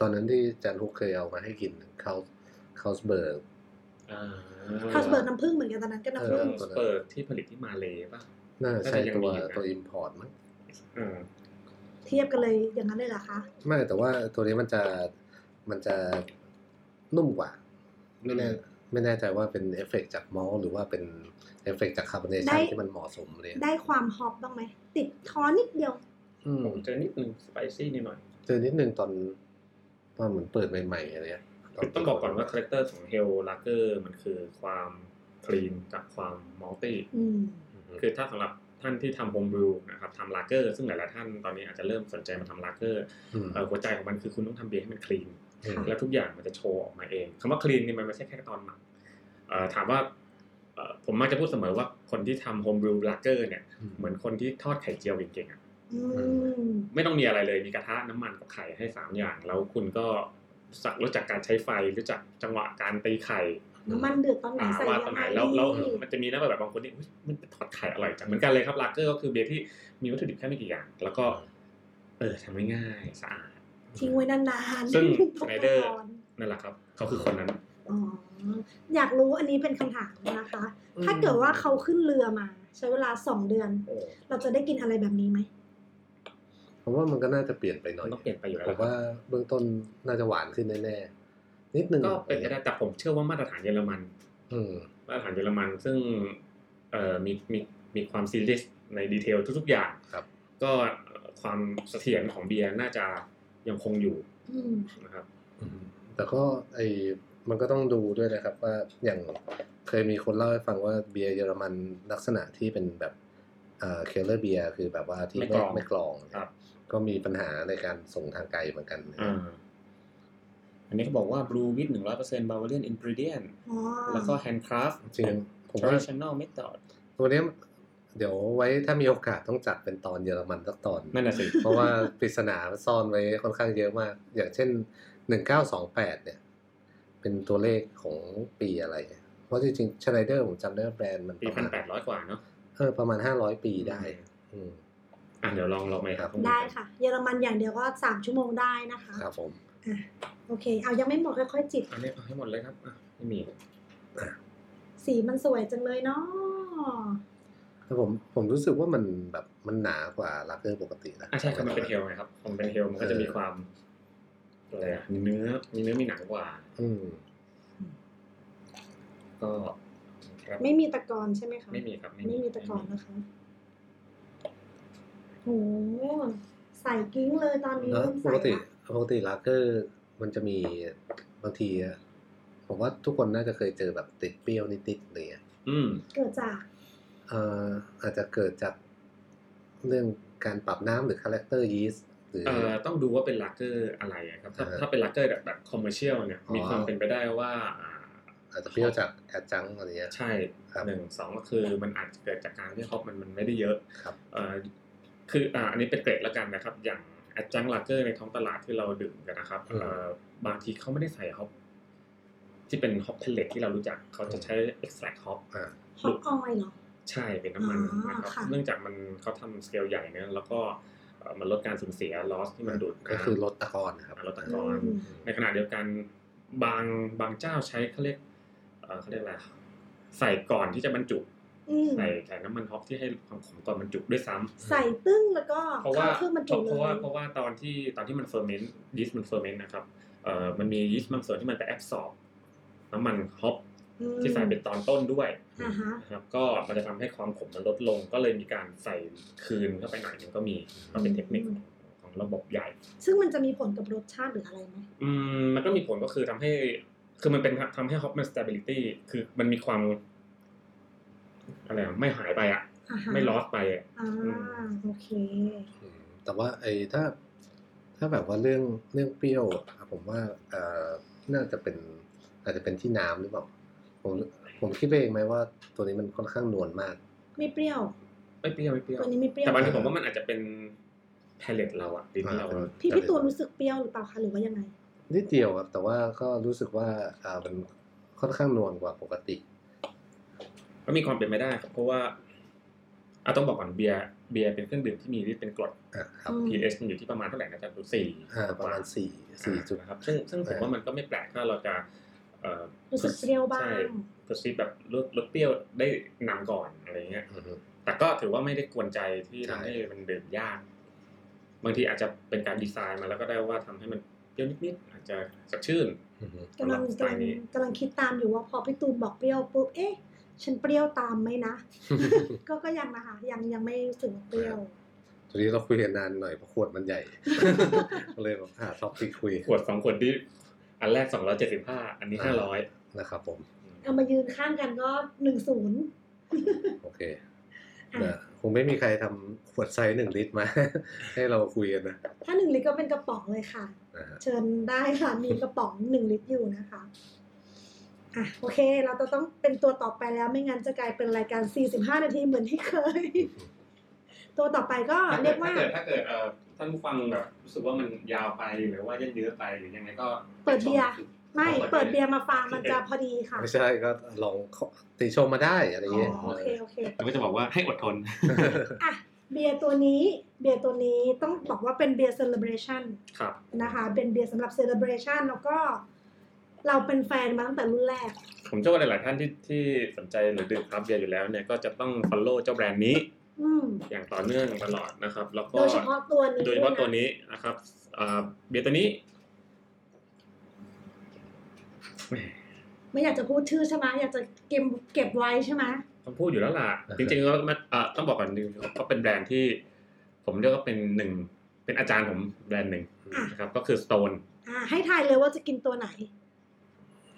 ตอนนั้นที่จันฮุกเคยเอามาให้กินคา Carlsberg อ่า Carlsberg น้ำผึ้งเหมือนกันตอนนั้นก็น้ำผึ้งสเปิร์ที่ผลิตที่มาเลป่ะน่าจะใช่น่าจะยังตัวมีอยู่นะตัว import มั้งอ่าเทียบกันเลยอย่างนั้นเลยเหรอคะไม่แต่ว่าตัวนี้มันจะมันจะนุ่มกว่า ไม่แน่ไม่แน่ใจว่าเป็นเอฟเฟกต์จากมอลต์หรือว่าเป็นเอฟเฟกต์จาก carbonation ที่มันเหมาะสมเลยได้ความ hop บ้างไหม ติดคอนิดเดียวอืมผมเจอนิดนึง spicy นิดหน่อย เจอนิดนึงตอนตอนเหมือนเปิดใหม่ๆอะไรเงี้ยคือ ต้องบอกก่อนว่า character ของ Hell lager มันคือความ clean กับความ malty อืมคือถ้าสำหรับท่านที่ทำโฮมบ e วนะครับทำลาเกอร์ซึ่งหลาย ๆ ท่านตอนนี้อาจจะเริ่มสนใจมาทำลาเกอร์อืมเอ่อหัวใจของมันคือคุณต้องทำเบียร์ให้มัน clean อืมแล้วทุกอย่างมันจะโชว์ออกมาเองคำว่า clean นี่มันไม่ใช่แค่ตอนหมักเอ่อถามว่าเอ่อผมมักจะพูดเสมอว่าคนที่ทำโฮมบ e วลาเกอร์เนี่ยเหมือนคนที่ทอดไข่เจียวเก่งๆอะอืมไม่ต้องมีอะไรเลยมีกระทะน้ำมันกับไข่ให้สามอย่าง แล้วคุณก็ สักรู้จักการใช้ไฟรู้จักจังหวะการตีไข่น้ำมันเดือดตอนไหนอ่าใส่ว่ายัตอนงไหไงนแล้วแล้วดีมันจะมีนะแบบบางคนที่อุ๊ยมันทอดไข่อร่อยจังเหมือนกันเลยครับลาเกอร์ก็คือเบียร์ที่มีวัตถุดิบแค่ไม่กี่อย่าง แล้วก็ เออทำง่ายๆสะอาดทิ้งไว้นานๆซึ่งตก Schneider ตะกอนนั่นแหละครับเขาคือคนนั้นอ๋ออยากรู้อันนี้เป็นคำถามนะคะ ถ้าเกิดว่าเขาขึ้นเรือมา ใช้เวลาสองเดือน เราจะได้กินอะไรแบบนี้ไหม ผผมว่ามันก็น่าจะเปลี่ยนไปหน่มัอยนต้องเปลี่ยนไปอยู่แล้วผมว่าเบื้องต้นน่าจะหวานขึ้นแน่ๆนิดนึงก็เป็นไปได้แต่ผมเชื่อว่ามาตรฐานเยอรมันอืมมาตรฐานเยอรมันซึ่งเอ่อมีมีมีความซีเรียสใน detail ทุกๆอย่างครับ ก็ความเสถียรของเบียร์น่าจะยังคงอยู่อืมนะครับอืมแต่ก็ไอมันก็ต้องดูด้วยนะครับ ว่าอย่างเคยมีคนเล่าให้ฟังว่าเบียร์เยอรมันลักษณะที่เป็นแบบเอ่อเคลเลอร์เบียร์คือแบบว่าที่ไม่กรอง ไม่กรองครับก็มีปัญหาในการส่งทางไกลเหมือนกันอ่าอันนี้เขาบอกว่า Blue with 100% Bavarian ingredient อ๋อแล้วก็ handcraft จริงๆผมว่า traditional method ตัวเนี้ยเดี๋ยวไว้ถ้ามีโอกาสต้องจัดเป็นตอนเยอรมันสักตอนนั่นน่ะสิ เพราะว่าปริศนาซ่อนไว้ค่อนข้างเยอะมาก อย่างเช่นหนึ่งเก้าสองแปดเนี่ย เป็นตัวเลขของปีอะไร เพราะจริงๆชไนเดอร์ผมจำได้ว่าแบรนด์มันปีประพันมาณแปดร้อยกว่าเนาะเออประมาณห้าร้อยปีได้ อืม อะเดี๋ยวลองลองไปครับได้ค่ะ เยอรมันอย่างเดียวก็สามชั่วโมงได้นะคะครับผมอะโอเค เอายังไม่หมดค่อยๆจิบอันนี้เอาให้หมดเลยครับอะไม่มีสีมันสวยจังเลยเนาะแต่ผมผมรู้สึกว่ามันแบบมันหนากว่าลักเกอร์ปกตินะอะใช่ครับมันเป็นเทลไงครับผมเป็นเทลมันก็จะมีความอะไรอะมีเนื้อมีเนื้อมีหนังกว่า อืมก็ครับไม่มีตะกอนใช่ไหมคะไม่มีครับไม่มีตะกอนนะคะโหใส่กิ้งเลยตอนนี้แล้วเริ่มปใส่กติละปกติลักเกอร์มันจะมีบางทีอะผมว่าทุกคนน่าจะเคยเจอแบบติดเปรี้ยวนิดๆอะไรเงี้ยอืมเกิดจากเอ่ออาจจะเกิดจากเรื่องการปรับน้ำหรือ character ยีสต์หรือเอ่อต้องดูว่าเป็นลักเกอร์อะไรอะครับ ถ้าอ่าฮะถ้าเป็นลักเกอร์แบบแบบ commercial เนี่ยอ๋อมีความเป็นไปได้ว่าอ่าอาจจะเปรี้ยวจาก adjunct อะไรเงี้ยใช่ครับหนึ่งสองก็คือมันอาจจะเกิดจากการที่ hop มันมันไม่ได้เยอะ ครับเอ่อคืออ่าอันนี้เป็นเกร็ดแล้วกันนะครับ อย่าง adjunct lager ในท้องตลาดที่เราดื่มกันนะครับอืมเอ่อบางทีเขาไม่ได้ใส่ hop ที่เป็น hop pellet ที่เรารู้จักเขาจะใช้ extract hop อ่า hop oil เหรอใช่เป็นน้ำมันอ๋อนะครับค่ะเนื่องจากมันเขาทำสเกลใหญ่เนี่ยแล้วก็เอ่อมันลดการสูญเสีย loss ที่มันดูดก็คือลดตะกอนนะครับอ่าลดตะกอนอืมในขณะเดียวกันบางบางเจ้าใช้เขาเรียกเอ่อเขาเรียกอะไรใส่ก่อนที่จะบรรจุอืม ใส่ใส่น้ำมัน hop ที่ให้ความขมก่อนบรรจุด้วยซ้ำใส่ตึ้งแล้วก็เพราะว่าเข้าเครื่องบรรเพจุราะเลเพราะว่ายเพราะว่าตอนที่ตอนที่มัน ferment ยีสต์มัน ferment นะครับเอ่อมันมียีสต์บางส่วนที่มันไป absorb น้ำมัน hopอืมที่ใส่เป็นตอนต้นด้วยอ่าฮะนะครับก็มันจะทำให้ความขมมันลดลง ก็เลยมีการใส่คืนเข้าไปหน่อยหนึงก็มีก็เป็นเทคนิคของของระบบใหญ่ ซึ่งมันจะมีผลกับรสชาติหรืออะไรไหมอืมมันก็มีผลก็คือทำให้ คือมันเป็นทำให้ฮอปมัน stability คือมันมีความ อะไรอะไม่หายไปอะอ่าฮะไม่ลอสไปอะอ่าโอเคอืมแต่ว่าไอ้ถ้าถ้าแบบว่าเรื่องเรื่องเปรี้ยวอะผมว่าเอ่อน่าจะเป็นอาจจะเป็นที่น้ำหรือเปล่าผมผมคิดไปเองไหมว่าตัวนี้มันค่อนข้างนวลมาก ไม่เปรี้ยว ไม่เปรี้ยวไม่เปรี้ยวตัวนี้ไม่เปรี้ยวแต่บางทีผมว่ามันอาจจะเป็นแพลเลตเราอะลิ้นเราอ่าพี่พี่ตูนรู้สึกเปรี้ยวหรือเปล่าคะหรือว่ายังไงนิดเดียวครับแต่ว่าก็รู้สึกว่าอ่ามันค่อนข้างนวลกว่าปกติ ก็มีความเป็นไปได้ครับ เพราะว่าอะต้องบอกก่อนเบียร์เบียร์เป็นเครื่องดื่มที่มีฤทธิ์เป็นกรดอะครับอืม pH มันอยู่ที่ประมาณเท่าไหร่นะจ๊ะดูสี่อ่าประมาณสี่สี่จุดนะครับซึ่งซึ่งผมว่ามันก็ไม่แปลกถ้าเราจะเอ่อรู้สึกเปรี้ยวบ้างใช่ perceive แบบลดลดเปรี้ยวได้นำก่อนอะไรเงี้ยอือฮึแต่ก็ถือว่าไม่ได้กวนใจที่ใช่ทำให้มันดื่มยาก บางทีอาจจะเป็นการดีไซน์มาแล้วก็ได้ว่าทำให้มันเปรี้ยวนิดๆอาจจะสดชื่นอือฮึกำลังสไตกำลัล์งนี้กำลังคิดตามอยู่ว่าพอพี่ตูนบอกเปรี้ยวปุ๊บเอ๊ะ ฉันเปรี้ยวตามไหมนะ ก็ก็ยังนะคะ ยังยังไม่รู้สึกว่าเปรี้ยวตัวนี้เราคุยกันนานหน่อยเพราะขวดมันใหญ่ก็เลยแบบหา topic คุยขวดสองขวดที่อันแรกสองร้อยเจ็ดสิบห้าอันนี้ห้าร้อยนะครับผม เอามายืนข้างกันก็หนึ่งศูนย์โอเคเดี๋ยวคงไม่มีใครทำขวดไซส์หนึ่งลิตรมา ให้เราคุยกันนะ ถ้าหนึ่งลิตรก็เป็นกระป๋องเลยค่ะนะฮะเชิญได้ค่ะ มีกระป๋องหนึ่งลิตรอยู่นะคะ อะโอเค เราจะต้องเป็นตัวต่อไปแล้วไม่งั้นจะกลายเป็นรายการ 45 นาทีเหมือนที่เคย ตัวต่อไปก็เรียกว่า ถ้าเกิดถ้าเกิดเอ่อท่านผู้ฟังแบบรู้สึกว่ามันยาวไปหรือว่ายืดเยื้อไปหรือยังไงก็เปิดเบียร์ ไม่เปิดเบียร์มาฟังมันจะพอดีค่ะไม่ใช่ก็ลองติชมมาได้อะไรอ๋อเงี้ยโอเคโอเคเราก็จะบอกว่าให้อดทน อะเบียร์ตัวนี้เบียร์ตัวนี้ต้องบอกว่าเป็นเบียร์ celebration ครับนะคะเป็นเบียร์สำหรับ celebration แล้วก็ เราเป็นแฟนมาตั้งแต่รุ่นแรก ผมเชื่อว่าหลาย ๆ ท่านที่ที่สนใจหรือดื่มคราฟต์เบียร์อยู่แล้วเนี่ยก็จะต้อง follow เจ้าแบรนด์นี้อืมอย่างต่อเนื่องตลอดนะครับ แล้วก็โดยเฉพาะตัวนี้โดยเฉพาะนะตัวนี้นะครับอ่าเบียร์ตัวนี้แหมไม่อยากจะพูดชื่อใช่ไหมอยากจะเก็บเก็บไว้ใช่ไหมต้องพูดอยู่แล้วล่ะ จริง ๆ แล้วมันอ่าต้องบอกก่อนนึงก็เป็นแบรนด์ที่ ผมเรียกว่าเป็นหนึ่งเป็นอาจารย์ผมแบรนด์หนึ่งอะนะครับ ก็คือ Stone อ่าให้ทายเลยว่าจะกินตัวไหน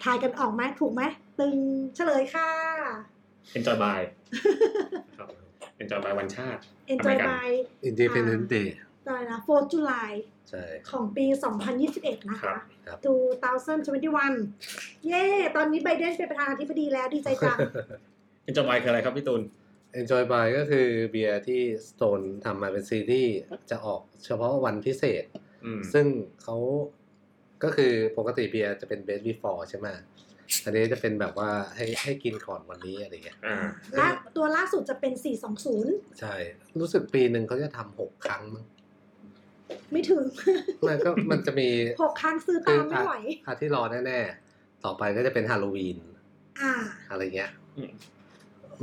ทายกันออกไหมถูกไหมตึงเฉลยค่ะ Enjoy by นะครับ Enjoy by วันชาติ Enjoy ทำไมกัน by Independent Day อะไรนะ4 July ใช่ ของปี 2021 นะครัคะ บ ครับ 2021 เย้ ตอนนี้ไบเดนเป็นประธานาธิบดีแล้วดีใจจัง Enjoy by คืออะไรครับพี่ตูน Enjoy by ก็คือเบียร์ที่ Stone ทำมาเป็นซีรีส์จะออกเฉพาะวันพิเศษ อืมซึ่งเขา ก็คือปกติเบียร์จะเป็น best before ใช่ไหมอันนี้จะเป็นแบบว่าให้ให้กินก่อนวันนี้อะไรเงี้ยอ่าและตัวล่าสุดจะเป็น 420 ใช่ รู้สึกปีหนึ่งเขาจะทำหกครั้งมั้งไม่ถึงมันก็มันจะมี6ครั้งซื้อตามไม่ไหวอาที่รอแน่ๆ ต่อไปก็จะเป็นฮาโลวีนอ่าอะไรเงี้ยอืม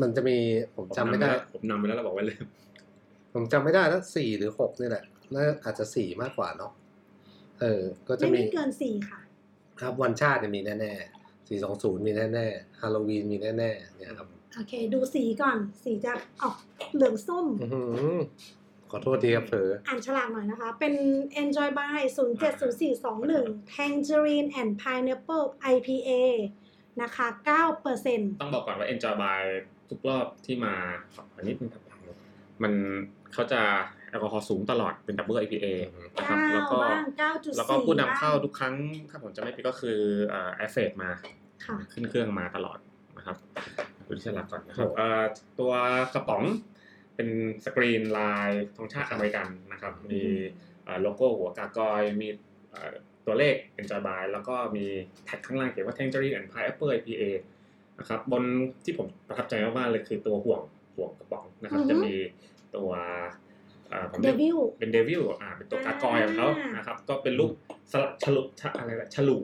มันจะมีผมจำไม่ได้ ผมนำไปแล้วเราบอกไว้เลย ผมจำไม่ได้แล้วสี่หรือหกนี่แหละน่าอาจจะสี่มากกว่าเนาะ เออ ก็จะไม่มีไม่เกิน4ค่ะ ครับวันชาติเนี่ยมีแน่ๆสี่สองศูนย์มีแน่ๆฮาโลวีนมีแน่ๆเนี่ยครับ โอเค ดูสีก่อน สีจะออกเหลืองส้มอื้อหือขอโทษทีครับเผลออ่านฉลากหน่อยนะคะ เป็น Enjoy by 070421 Tangerine and Pineapple IPA นะคะ 9%ต้องบอกก่อนว่า Enjoy by ทุกรอบที่มาขออันนี้เป็นครับมันเขาจะ แอลกอฮอล์สูงตลอดเป็นดับเบิล IPA นะครับแล้วก็9บ้าง9.4แล้วก็ผู้นำเข้าบ้งทุกครั้งถ้าผมจะไม่ผิดก็คือเอ่อ air freight มาค่ะขึ้นเครื่องมาตลอดนะครับดูที่ฉลากก่อนนะครับโอ้เอ่อตัวกระป๋องเป็นสกรีนลายธงชาติอเมริกันนะครับ มีเอ่อโลโก้หัวกากอยมีเอ่อตัวเลข Enjoy by แล้วก็มี tag ข้างล่างเขียนว่า Tangerine and Pineapple IPA นะครับบนที่ผมประทับใจมากๆเลยคือตัวห่วงห่วงกระป๋องนะครับอือฮึจะมีตัวเอ่อ ผมเรียก Devil เป็น devil อ่าเป็นตัว gargoyle ของเขาอ่านนะครับ ก็เป็นรูปสลักฉลุฉะอะไรนะฉลุ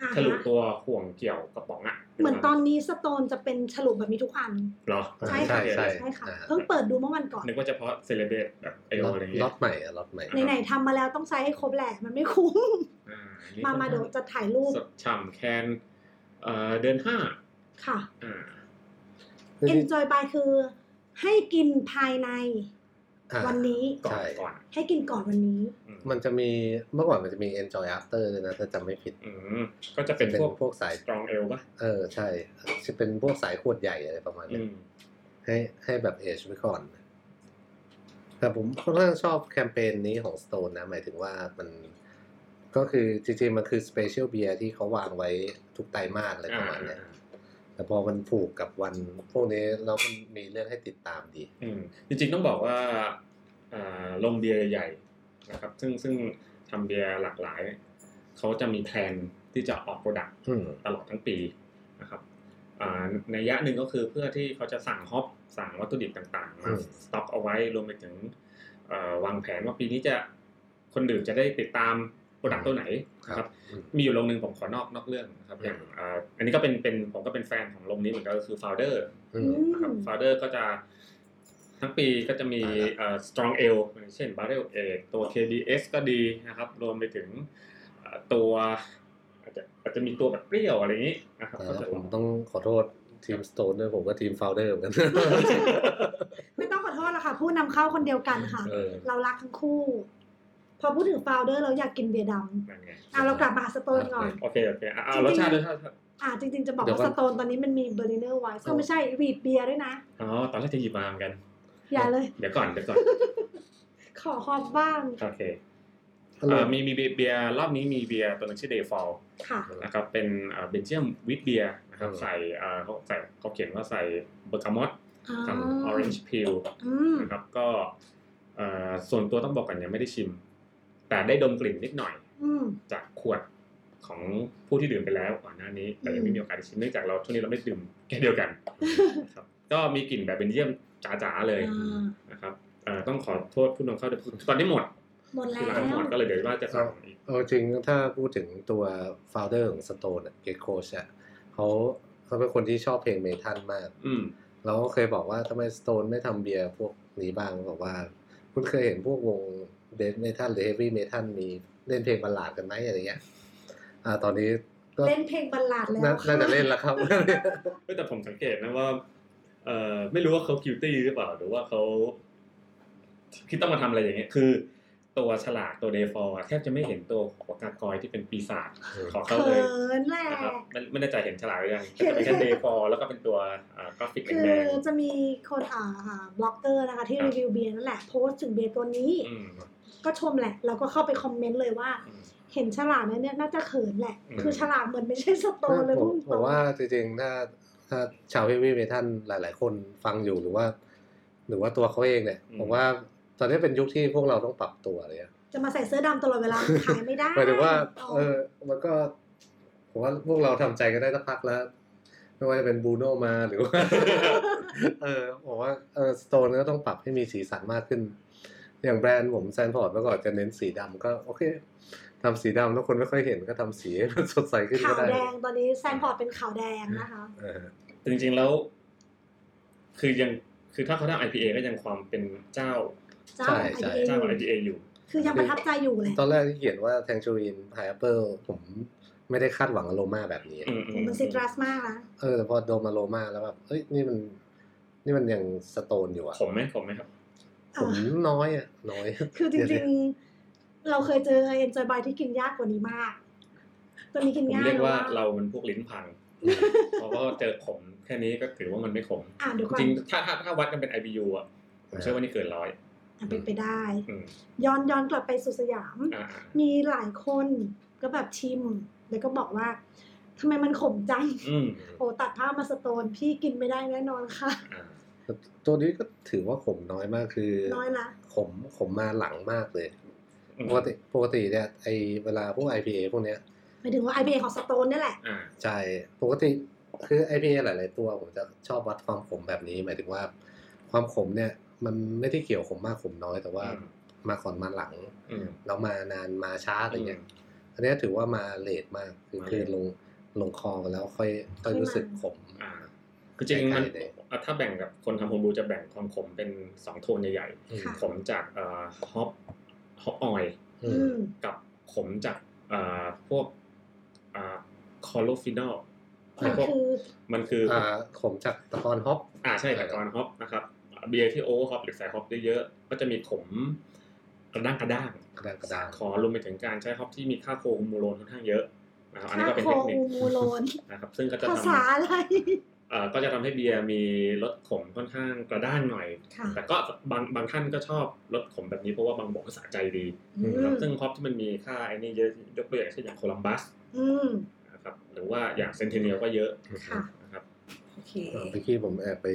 อ่าฉลุตัวห่วงเกี่ยวกระป๋องอะ เหมือนตอนนี้ Stone จะเป็นฉลุแบบนี้ทุกอันเหรอ ใช่ใช่ค่ะใช่ใช่ค่ะอ่าเพิ่งเปิดดูเมื่อวันก่อน นึกว่าเฉพาะ celebrate แบบไอโอล็อตอะไรอย่างเงี้ล็อยตใหม่อะล็อตใหม่ไหนๆทำมาแล้วต้องใช้ให้ครบแหละ มันไม่คุ้มอ่นี่มามาเดี๋ยวจะถ่ายรูปสดฉ่ำแคนเอ่อเดือนห้า ค่ะ อ่า Enjoy by คือให้กินภายในอ่า วันนี้ก่อนใช่ก่อนให้กินก่อนวันนี้อืมมันจะมีเมื่อก่อนมันจะมี enjoy after ด้วยนะถ้าจำไม่ผิดอืมก็จะเป็นเป็นพวกพวกสาย strong ale ป่ะเออใช่ จะเป็นพวกสายขวดใหญ่อะไรประมาณอืนี้มให้ให้แบบเอชไว้ก่อน แต่ผมค่อนข้างชอบแคมเปญนี้ของ Stone นะ หมายถึงว่ามันก็คือจริงๆมันคือ special เบียร์ที่เขาวางไว้ทุกไตรมาสอะไรประมาณเนี้ยอ่า แต่พอมันผูกกับวันพวกนี้แล้วมันมีเรื่องให้ติดตามดี อืมจริงๆต้องบอกว่าอ่าโรงเบียร์ใหญ่ๆนะครับ ซึ่งซึ่งทำเบียร์หลากหลาย เขาจะมี plan ที่จะออก product อืมตลอดทั้งปีนะครับอ่านัยยะหนึ่งก็คือเพื่อที่เขาจะสั่ง hop สั่งวัตถุดิบต่างๆมาอืมสต็อกเอาไว้รวมไปถึงเอ่อวางแผนว่าปีนี้จะคนดื่มจะได้ติดตาม product ตัวไหนนะครับอืมมีอยู่โรงหนึ่งผมขอนอกนอกเรื่องนะครับอย่างอ่าอันนี้ก็เป็นเป็นผมก็เป็นแฟนของโรงนี้เหมือนกันก็คือ Founder อือืมนะครับม Founder ก็จะทั้งปีก็จะมีอ่าเอ่อ strong ale อย่างเช่น barrel age ตัว KBS ก็ดีนะครับ รวมไปถึงเอ่อตัวอาจจะอาจจะมีตัวแบบเปรี้ยวอะไรอย่างนี้นะครับอ่าก็จะผมต้องขอโทษทีม Stone ด้วยผมก็ทีม Founder เหมือนกัน ไม่ต้องขอโทษละค่ะ ผู้นำเข้าคนเดียวกันค่ะเออเรารักทั้งคู่ พอพูดถึง Founder เราอยากกินเบียร์ดนั่นไงำอะเรากลับมา Stone ก่อน โอเคโอเคอะเอาจริงๆรสชาติด้วยชาติ อะจริงๆจะบอกเดี๋ยวว่า Stone ตอนนี้มันมี Berliner Weisse ก็ไม่ใช่ wheat เบียร์ด้วยนะ อ๋อตอนแรกจะหยิบมาเหมือนกัน อย่าเลย เดี๋ยวก่อนเดี๋ยวก่อนขอ hop บ้างโอเคฮัลโหลเอ่อมีมีเบียร์รอบนี้มีเบียร์ตัวหนึงชื่อ Dayfall ค่ะ นะครับเป็น Belgian wit เบียร์นะครับอืม ใส่เอ่อเขาใส่เขาเขียนว่าใส่เบอร์กามอตอ๋อกับออเรนจ์พิลอืมนะครับก็เอ่อส่วนตัวต้องบอกกันยังไม่ได้ชิม แต่ได้ดมกลิ่นนิดหน่อยอืมจากขวดของผู้ที่ดื่มไปแล้วก่อนหน้านี้แต่ยังไม่อืมมีโอกาสได้ชิมเนื่องจากเราช่วงนี้เราไม่ได้ดื่มแค่เดียวกันนะครับ ก็มีกลิ่นแบบเบนเยียมจ๋าๆเลยอ่านะครับเอ่อต้องขอโทษผู้นำเข้าด้วยตอนนี้หมดหมดแล้ที่วร้านหมดก็เลยเดี๋ยวว่าจะสั่งอีกเอาจริงถ้าพูดถึงตัว founder ของ Stone เกตโคชอะเขาเขาเป็นคนที่ชอบเพลงเมทัลมาก อืมเราก็เคยบอกว่าทำไมสโตนไม่ทำเบียร์พวกนี้บ้างบอกว่า คุณเคยเห็นพวกวง เดนเมทัลหรือเฮฟวี่เมทัลมีเล่นเพลงบัลลาดกันไหมอะไรเงี้ยอ่าตอนนี้ก็เล่นเพลงบัลลาดแล้วน่าค่ะน่าจะเล่นแล้วครับเฮ้ยแต่ผมสังเกตนะว่าเอ่อไม่รู้ว่าเขาคิวตี้หรือเปล่าหรือว่าเขาที่ต้องมาทำอะไรอย่างเงี้ยคือ ตัวฉลากตัวเดฟอร์แทบจะไม่เห็นตัวหัวกากอยที่เป็นปีศาจของเขาเขิเลยนแหละนะครับไม่ไม่แน่ใจเห็นฉลากหรือยังก็จะเป็นแค่ Dayfall แล้วก็เป็นตัวอ่ากราฟิกคือแดงจะมีคนอ่าบล็อกเกอร์นะคะที่ครับรีวิวเบียร์นั่นแหละโพสต์ถึงเบียร์ตัวนี้ๆอืม ก็ชมแหละแล้วก็เข้าไปคอมเมนต์เลยว่าอืมเห็นฉลากนั้นเนี่ยน่าจะเขินแหละอืมคือฉลากเหมือนไม่ใช่ Stone เลยผมพุ่งผมว่าจริงๆถ้าถ้าชาว heavy metal หลาย ๆ คนฟังอยู่หรือว่า หรือว่าตัวเขาเองเนี่ยอืมผมว่าตอนนี้เป็นยุคที่พวกเราต้องปรับตัวเลยอะจะมาใส่เสื้อดำตลอดเวลาขายไม่ได้หมายถึงว่า เออมันก็ผมว่าพวกเราทำใจกันได้สักพักแล้วไม่ว่าจะเป็นบูโนมาหรือว่า เออผมว่าเออ Stone ก็ต้องปรับให้มีสีสันมากขึ้น อย่างแบรนด์ผม Sandport เมื่อก่อนจะเน้นสีดำก็โอเคทำสีดำแล้วคนไม่ค่อยเห็นก็ทำสีให้มันสดใสขึ้นขาก็วได้แดงตอนนี้ Sandport เป็นขาวแดงนะคะเออแต่จริงๆแล้ว คือยังคือถ้าเขาทำ IPA ก็ยังความเป็นเจ้าเจ้าของ IPA เจ้าของ IPA อยู่ คือยังประทับใจอยู่แหละตอนแรกที่เขียนว่าแทงชูรินพายแอปเปิลผมไม่ได้คาดหวังอโรมาแบบนี้อืมอืมมัน citrus มากนะเออแต่พอโดนมาโรมาแล้วแบบเฮ้ยนี่มัน นี่มันยัง Stone อยู่อะขมไหมขมไหมครับ ผมน้อยอะน้อย คือจริงๆ เราเคยเจอ Enjoy By ที่กินยากกว่านี้มากตัวนี้กินผมง่ายเรียกว่าหอเรามันพวกลิ้นพังเพราะว่าเจอขมแค่นี้ก็ถือว่ามันไม่ขมอ่านดูจก่อนริงๆถ้าถ้าถ้าวัดกันเป็น IBU อะผมเชื่อว่านี่เกินร้อยอะเป็นไปได้อืมย้อนย้อนกลับไปสุสยามอ่ามีหลายคนก็แบบชิม แล้วก็บอกว่าทำไมมันขมจังอืมโอ้ตัดผ้ามาสโตน พี่กินไม่ได้แน่นอนค่ะอ่า ตัวนี้ก็ถือว่าขมน้อยมากคือน้อยนะขมขมมาหลังมากเลยอืมปกติปกติเนี่ยไอเวลาพวก IPA พวกเนี้ยหมายถึงว่า IPA ของสโตนนี่แหละอ่าใช่ปกติคือ IPA หลาย ๆ ตัวผมจะชอบวัดความขมแบบนี้ หมายถึงว่า ความขมเนี่ย มันไม่ได้เกี่ยวขมมากขมน้อย แต่ว่าอืมมาก่อนมาหลังอืมแล้วมานานมาช้าอะไรเงี้ยอืมอันเนี้ยถือว่ามาเลทมากคือมาเลทคือลงลงคอกันแล้วค่อยค่อยรู้สึกขมอ่าคือจริงๆมัน ใกล้ๆเลยอะถ้าแบ่งกับคนทำโฮมบรูจะแบ่งความขมเป็นสองโทนใหญ่ค่ะๆขมจากเอ่อฮอปฮอปออยล์อือืมมกับขมจากเอ่อพวกอ่าคอโลฟินอลมันคือมันคือออ่าขมจากตะกอนฮอปอ่าใช่แต่กอนฮอปนะครับเบียร์ที่โอเวอร์ฮอปหรือใส่ฮอปเยอะๆก็จะมีขมกระด้างกระด้างกระดานกระดานขอรวมไปถึงการใช้ฮอปที่มีค่าโคมูโลนค่อนข้างเยอะนะครับอันนี้ค่าก็เป็นโคเทคนิคอูมูโลนนะครับซึ่งก็จะภาทษาอะไรำเอ่อ ก็จะทำให้เบียร์มีรสขมค่อนข้างกระด้างหน่อยค่ะแต่ก็บางบางท่านก็ชอบรสขมแบบนี้เพราะว่าบางบอกว่าสะใจดีอืมนะครับซึ่งฮอปที่มันมีค่าไอ้นี่เยอะยกตัวอย่างเช่นอย่างโคลัมบัสอืมนะครับหรือว่าอย่างเซนติเนียลก็เยอะค่ะนะครับโอเคเอ่อเมื่อกี้ผมแอบไป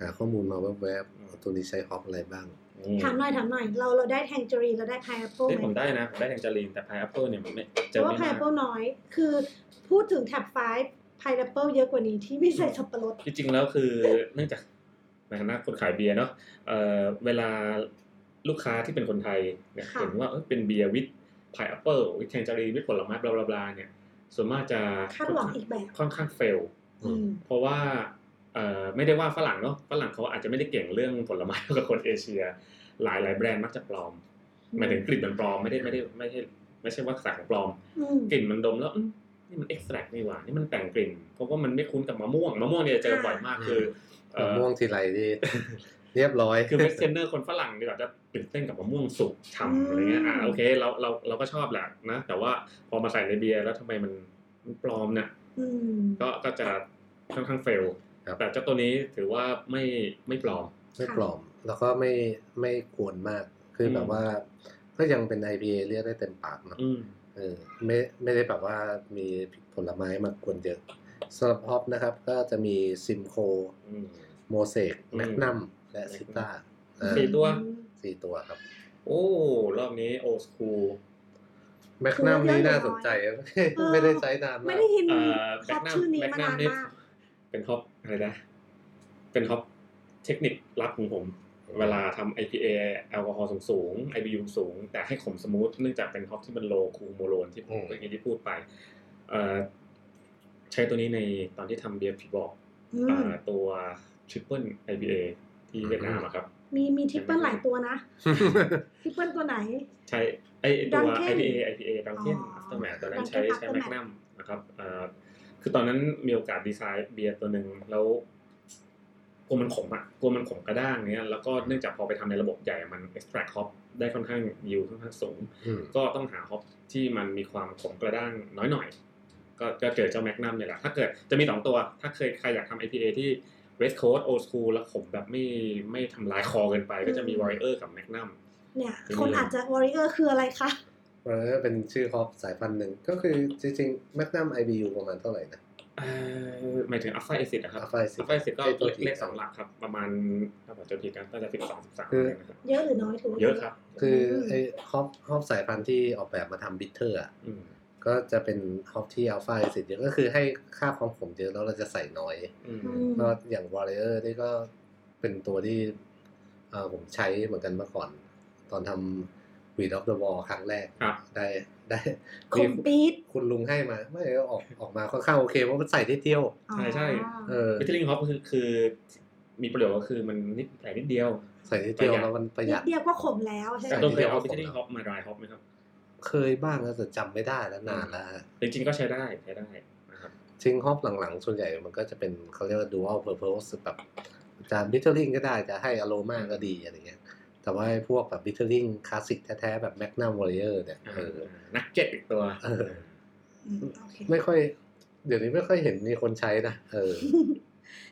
หาข้อมูลมาแวบอืมๆตัวนี้ใช้ฮอปอะไรบ้างนี่ถามหน่อยถามหน่อยเราเราได้แทงเจอรีนเราได้พายแอปเปิลเอ้ยไหผมมได้นะผมได้แทงจารีนแต่พายแอปเปิลเนี่ยมันไม่เจแต่อว่าไม่พายมาแอกปเปิลน้อย คือพูดถึงแท็บไฟ pineapple เยอะกว่านี้ที่ไม่ใส่สับปะรดจริงๆแล้วคือเนื่องจากในฐานะคนขายเบียร์เนาะเอ่อเวลาลูกค้าที่เป็นคนไทยเนี่ยค่ะเห็นว่าเอ้ยเป็นเบียร์ with pineapple with tangerine with ผลไม้ blah blah blah เนี่ย ส่วนมากจะคาดหวังอีกแบบค่อนข้าง fail อืมเพราะว่าเอ่อไม่ได้ว่าฝรั่งเนาะฝรั่งเขาอาจจะไม่ได้เก่งเรื่องผลไม้เท่ากับคนเอเชีย หลายหลายแบรนด์มักจะปลอมหมายถึงกลิ่นมันปลอมไม่ได้ไม่ได้ไม่ใช่ไม่ใช่ว่าสารของปลอมอืมกลิ่นมันดมแล้วอืม นี่มัน extract นี่หว่า นี่มันแต่งกลิ่น เพราะว่ามันไม่คุ้นกับมะม่วง มะม่วงเนี่ยเจอบ่อยมากคือเอ่อมะม่วงทีไรนี่เรียบร้อย คือ Westerner คนฝรั่งเนี่ยจะตื่นเต้นกับมะม่วงสุกฉ่ำอะไรเงี้ย อ่าโอเคเราเราเราก็ชอบแหละนะ แต่ว่าพอมาใส่ในเบียร์แล้วทำไมมันมันปลอมเนี่ยอืมก็ก็จะค่อนข้าง fail ครับแต่เจ้าตัวนี้ถือว่าไม่ไม่ปลอม ไม่ปลอม แล้วก็ไม่ไม่กวนมาก คืออมแบบว่าก็ยังเป็น IPA เรียกได้เต็มปากเนอะอืม เออไม่ไม่ได้แบบว่ามีผลไม้มากวนเยอะสำหรับฮอปนะครับ ก็จะมี Simcoe อืมโมเสกอืมแมกนัมและ Citra สี่ตัวสี่ตัวครับ โอ้รอบนี้ old school Magnum นี่น่าสนใจ ไม่ได้ใช้นานไม่มากได้ยินเอ่อครอบชื่อนี้มานานมากเป็นฮอปอะไรนะ เป็นฮอปเทคนิคลับของผม เวลาทำ IPA แอลกอฮอล์สูงๆ IBU สูง แต่ให้ขม smooth เนื่องจากเป็นฮอปที่มัน low cohumulone ที่ผมอืมเมื่อกี้ที่พูดไปเอ่อใช้ตัวนี้ในตอนที่ทำเบียร์ผีบอกอืมเอ่อตัว triple IPA ที่เวียดนามอะครับ มีมี triple หลายตัวนะ triple ตัวไหน ใช้ไอไอ้ตัว Dunkin IPA IPA ดังเก้นอ๋อ Aftermath ตอนนั้น Dunkin' ใช้ใช้ Aftermath แมกนัมนะครับเอ่อคือตอนนั้นมีโอกาสดีไซน์เบียร์ตัวหนึ่งแล้ว กลัวมันขมอะกลัวมันขมกระด้างเนี้ยแล้วก็เนื่องจากพอไปทำในระบบใหญ่มัน extract hop ได้ค่อนข้างยิวค่อนข้างสูงอืมก็ต้องหาฮอปที่มันมีความขมกระด้างน้อยหน่อยก็ก็เจอเจ้าแมกนัมเนี่ยแหละถ้าเกิดจะมีสองตัว ถ้าเคยใครอยากทำ IPA ที่ West Coast Old School แล้วขมแบบไม่ไม่ทำลายคอเกินไป ก็จะมี Warrior กับ Magnum เนี่ยเป็นคนเลยอาจจะ Warrior คืออะไรคะมันก็เป็นชื่อฮอปสายพันธุ์หนึ่ง ก็คือจริงๆแมกนัม IBU ประมาณเท่าไหร่นะเอ่อ หมายถึง Alpha Acid นะครับ Alpha Acid Alpha Acid ก็ไอ้ตัวเลขที่เลขสองหลักครับ ประมาณถ้าผมจะผิดกันน่าจะสิบสองสิบสามคือนะครับเยอะหรือน้อยถือว่าเยอะครับ คือไอ้ฮอปฮอปสายพันธุ์ที่ออกแบบมาทำ bitter อะอืมก็จะเป็นฮอปที่ alpha acid เยอะก็คือให้ค่าความขมเยอะแล้วเราจะใส่น้อยอืมอืมก็อย่างวอ r เ i อร์นี่ก็เป็นตัวที่เอ่อผมใช้เหมือนกันเมื่อก่อน ตอนทำ Weed of the Wall ครั้งแรกครับได้ ได้ขมปี๊ดคุณลุงให้มา ไม่ก็ออกออกมาค่อนข้างโอเคเพราะมันใส่ได้เดียว ใช่ใช่อ๋อเออวิตาลิงฮอปคือคือมีประโยชน์ก็คือมันนิดแต่นิดเดียว ใส่ได้เดียวประหยัดแล้วมันประหนิยัดดเดียวก็ขมแล้วใช่ไหมแต่ตัวเคยเอาใส่วินิดเดีตาลิยวงฮอปมาดรายฮอปไหมครับ เคยบ้างนะแต่จำไม่ได้แล้วนานแล้วฮะจริงๆก็ใช้ได้ใช้ได้นะครับจริงฮอปหลังๆ ส่วนใหญ่มันก็จะเป็นเขาเรียกว่า dual purpose แบบจะ bittering ก็ได้จะให้อโรมาก็ดีอะไรเงี้ย แต่ว่าไอ้พวกแบบ bittering คลาสสิกแท้ๆ แบบ Magnum Warrior เนี่ยเออ Nugget อีกตัวเอออืมโอเคไม่ค่อย เดี๋ยวนี้ไม่ค่อยเห็นมีคนใช้นะเออ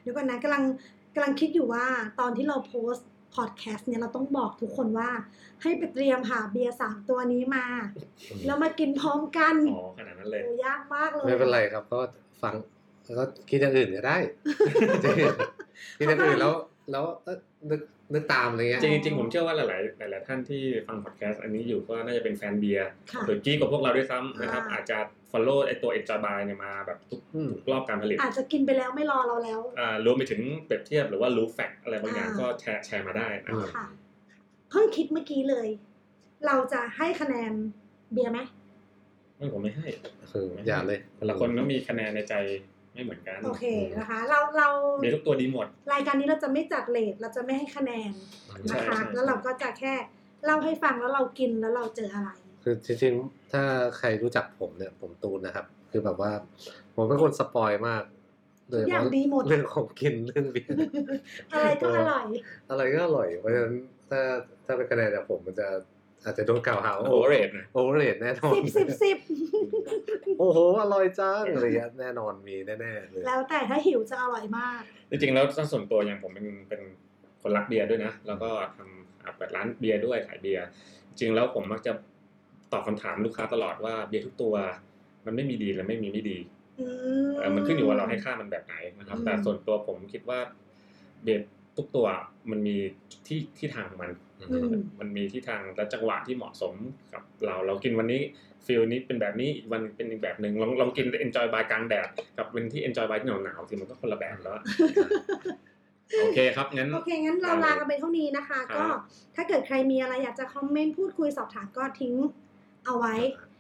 เดี๋ยวก่อนนะกำลังกำลังคิดอยู่ว่าตอนที่เราโพสต์พอดแคสต์เนี่ยเราต้องบอกทุกคนว่า ให้ไปเตรียมหาเบียร์สามตัวนี้มา แล้วมากินพร้อมกันอ๋อขนาดนั้นเลยโอ้ยากมากเลย ไม่เป็นไรครับก็ฟังแล้วก็คิดอย่างอื่นก็ได้คิดอย่างอื่นแล้ว แล้วเอ้ยนึกนึกตามอะไรเงี้ยจริงๆผมเชื่อว่าหลายๆหลายๆท่านที่ฟังพอดแคสต์อันนี้อยู่ก็น่าจะเป็นแฟนเบียร์ค่ะหรือ geek กว่าพวกเราด้วยซ้ำนะครับอ่าอาจจะ follow ไอตัว Enjoy by เนี่ยมาแบบทุกอืมทุกรอบการผลิต อาจจะกินไปแล้วไม่รอเราแล้วอ่ารวมไปถึงเปรียบเทียบหรือว่ารู้ fact อะไรบางอย่างอ่าก็แชร์แชร์มาได้นะครับค่ะเพิ่งคิดเมื่อกี้เลย เราจะให้คะแนนเบียร์ไหมไม่ผมไม่ให้คืออย่าเลยแต่ละคนก็มีคะแนนในใจ ไม่เหมือนกันโอเคนะคะ เราเราเบียร์ทุกตัวดีหมด รายการนี้เราจะไม่จัดเลทเราจะไม่ให้คะแนนใช่นะคะใช่แล้วเราก็จะแค่เล่าให้ฟังแล้วเรากินแล้วเราเจออะไร คือจริงๆถ้าใครรู้จักผมเนี่ยผมตูนนะครับ คือแบบว่า ผมเป็นคนสปอยมากโดยทุกเฉอย่างพาะดีหมดเรื่องของกินเรื่องเบียร์อะไรก็อร่อย อะไรก็อร่อยเพราะฉะนั้นถ้าถ้าเป็นคะแนนจากผมมันจะ อาจจะโดนกล่าวหาว่า overrate นะ overrate แน่นอนสิบสิบสิบโอ้โห อร่อยจังอะไรเงี้ยแน่นอนมีแน่ๆเลยแล้วแต่ถ้าหิวจะอร่อยมาก จริงๆ แล้วถ้าส่วนตัวอย่างผมเป็นเป็นคนรักเบียร์ด้วยนะ แล้วก็ทำอ่าเปิดร้านเบียร์ด้วยขายเบียร์จริงๆแล้วผมมักจะตอบคำถามลูกค้าตลอดว่าเบียร์ทุกตัว มันไม่มีดีและไม่มีไม่ดีอืเอ่อมันขึ้นอยู่ว่าเราให้ค่ามันแบบไหนนะครับอืมแต่ส่วนตัวผมคิดว่าเบียร์ ทุกตัวมันมีที่ที่ทางมันอืมมันมีที่ทางและจังหวะที่เหมาะสมกับเราเรากินวันนี้ฟิลนี้เป็นแบบนี้อีกวันเป็นอีกแบบหนึ่งลองลองกิน enjoy by กลางแดดกับเป็นที่ enjoy by ที่หนาวหนาวๆที่มันก็คนละแบบแล้วอะโอเคครับงั้นโอเคงั้นเราลากันไปเท่านี้นะคะครับก็ถ้าเกิดใครมีอะไรอยากจะคอมเมนต์พูดคุยสอบถามก็ทิ้งเอาไว้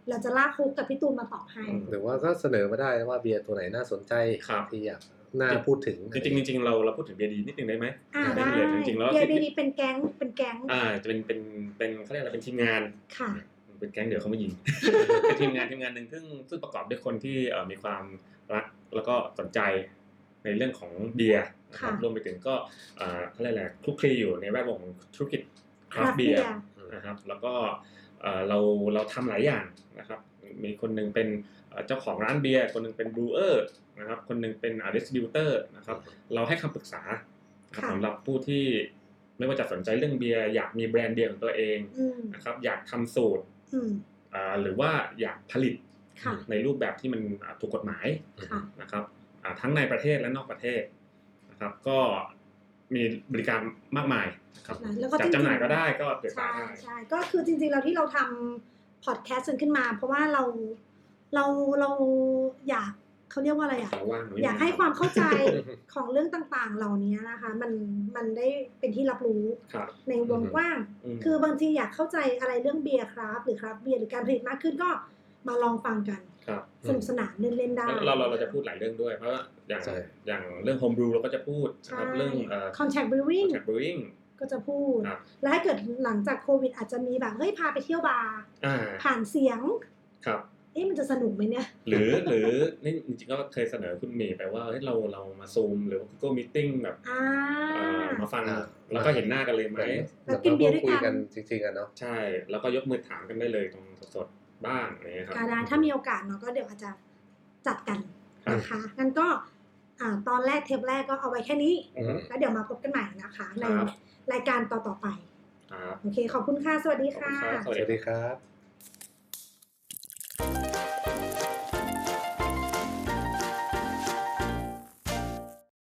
เราจะลากคุกกับพี่ตูนมาตอบให้หรือว่าก็เสนอมาได้ว่าเบียร์ตัวไหนน่าสนใจครับที่อยาก น่าพูดถึงจริงๆจริงๆเราเราพูดถึงเบียร์ดีนิดนึงได้ไหมอ่าไม่ได้เป็นไรจริงๆแล้วเบียร์ดีๆเป็นแก๊งเป็นแก๊งอ่าจะเป็นเป็นเป็นเขาเรียกอะไรเป็นทีมงานค่ะเป็นแก๊งเดี๋ยวเขามายิงเป็นทีมงานทีมงานหนึ่งซึ่งซึ่งประกอบด้วยคนที่เอ่อมีความรักแล้วก็สนใจในเรื่องของเบียร์นะครับค่ะรวมไปถึงก็เอ่อเขาเรียกอะไรคลุกคลีอยู่ในแวดวงของธุรกิจCraft beer นะครับแล้วก็เอ่อเราเราทำหลายอย่างนะครับมีคนหนึ่งเป็น เอ่อเจ้าของร้านเบียร์คนหนึ่งเป็น brewer นะครับคนหนึ่งเป็นอ่า distributor นะครับเราให้คำปรึกษานะครับค่ะสำหรับผู้ที่ไม่ว่าจะสนใจเรื่องเบียร์อยากมีแบรนด์เบียร์ของตัวเองอืมนะครับอยากทำสูตรอืมอ่าหรือว่าอยากผลิตค่ะในรูปแบบที่มันอ่าถูกกฎหมายค่ะนะครับอ่าทั้งในประเทศและนอกประเทศนะครับก็มีบริการมากมายนะครับนะแล้วก็จัดจริงๆจำหน่ายก็ได้ก็เปิดใช่ขายได้ใช่ก็คือจริงๆแล้วที่เราทำพอดแคสต์ขึ้นมา เพราะว่าเรา เราเราอยากเขาเรียกว่าอะไรอะขอว่างหน่อยากให้ความเข้าใจของเรื่องต่างๆ เหล่านี้นะคะ มันมันได้เป็นที่รับรู้ครับในวงกว้างมคือบางทีอยากเข้าใจอะไรเรื่องเบียร์ครับ หรือครับเบียร์หรือการผลิตมากขึ้นก็มาลองฟังกันครับสนุกสนานเล่นเล่นๆได้เราเราเราจะพูดหลายเรื่องด้วย เพราะว่าอย่างใช่อย่างเรื่อง home brew เราก็จะพูดนะครับเรื่องเอ่อ contact brewing contact brewing ก็จะพูดครับแล้วถ้าเกิดหลังจากโควิด อาจจะมีแบบเฮ้ยพาไปเที่ยวบาร์อ่าผ่านเสียงครับเอ๊ะมันจะสนุกไหมเนี่ย หรือหรือนี่จริงๆก็เคยเสนอคุณหมีไปว่าเฮ้ยเราเรามาซูมหรือ Google Meeting แบบอ่าเอ่อมาฟังอ่า แล้วก็เห็นหน้ากันเลยไหมแล้วกินเบียร์ด้วยกัน คุยกันจริงๆกันเนาะ ใช่ แล้วก็ยกมือถามกันได้เลยตรงสดๆบ้างอะไรเงี้ยครับ ก็ได้ถ้ามีโอกาสเนาะก็เดี๋ยวอาจจะจัดกันครับนะคะงั้นก็อ่าตอนแรกเทปแรกก็เอาไว้แค่นี้ อือฮึแล้วเดี๋ยวมาพบกันใหม่นะคะ ในครับ รายการต่อๆไป ครับ โอเค ขอบคุณค่ะ สวัสดีขอบค่ะคุณครับ สวัสดีครับ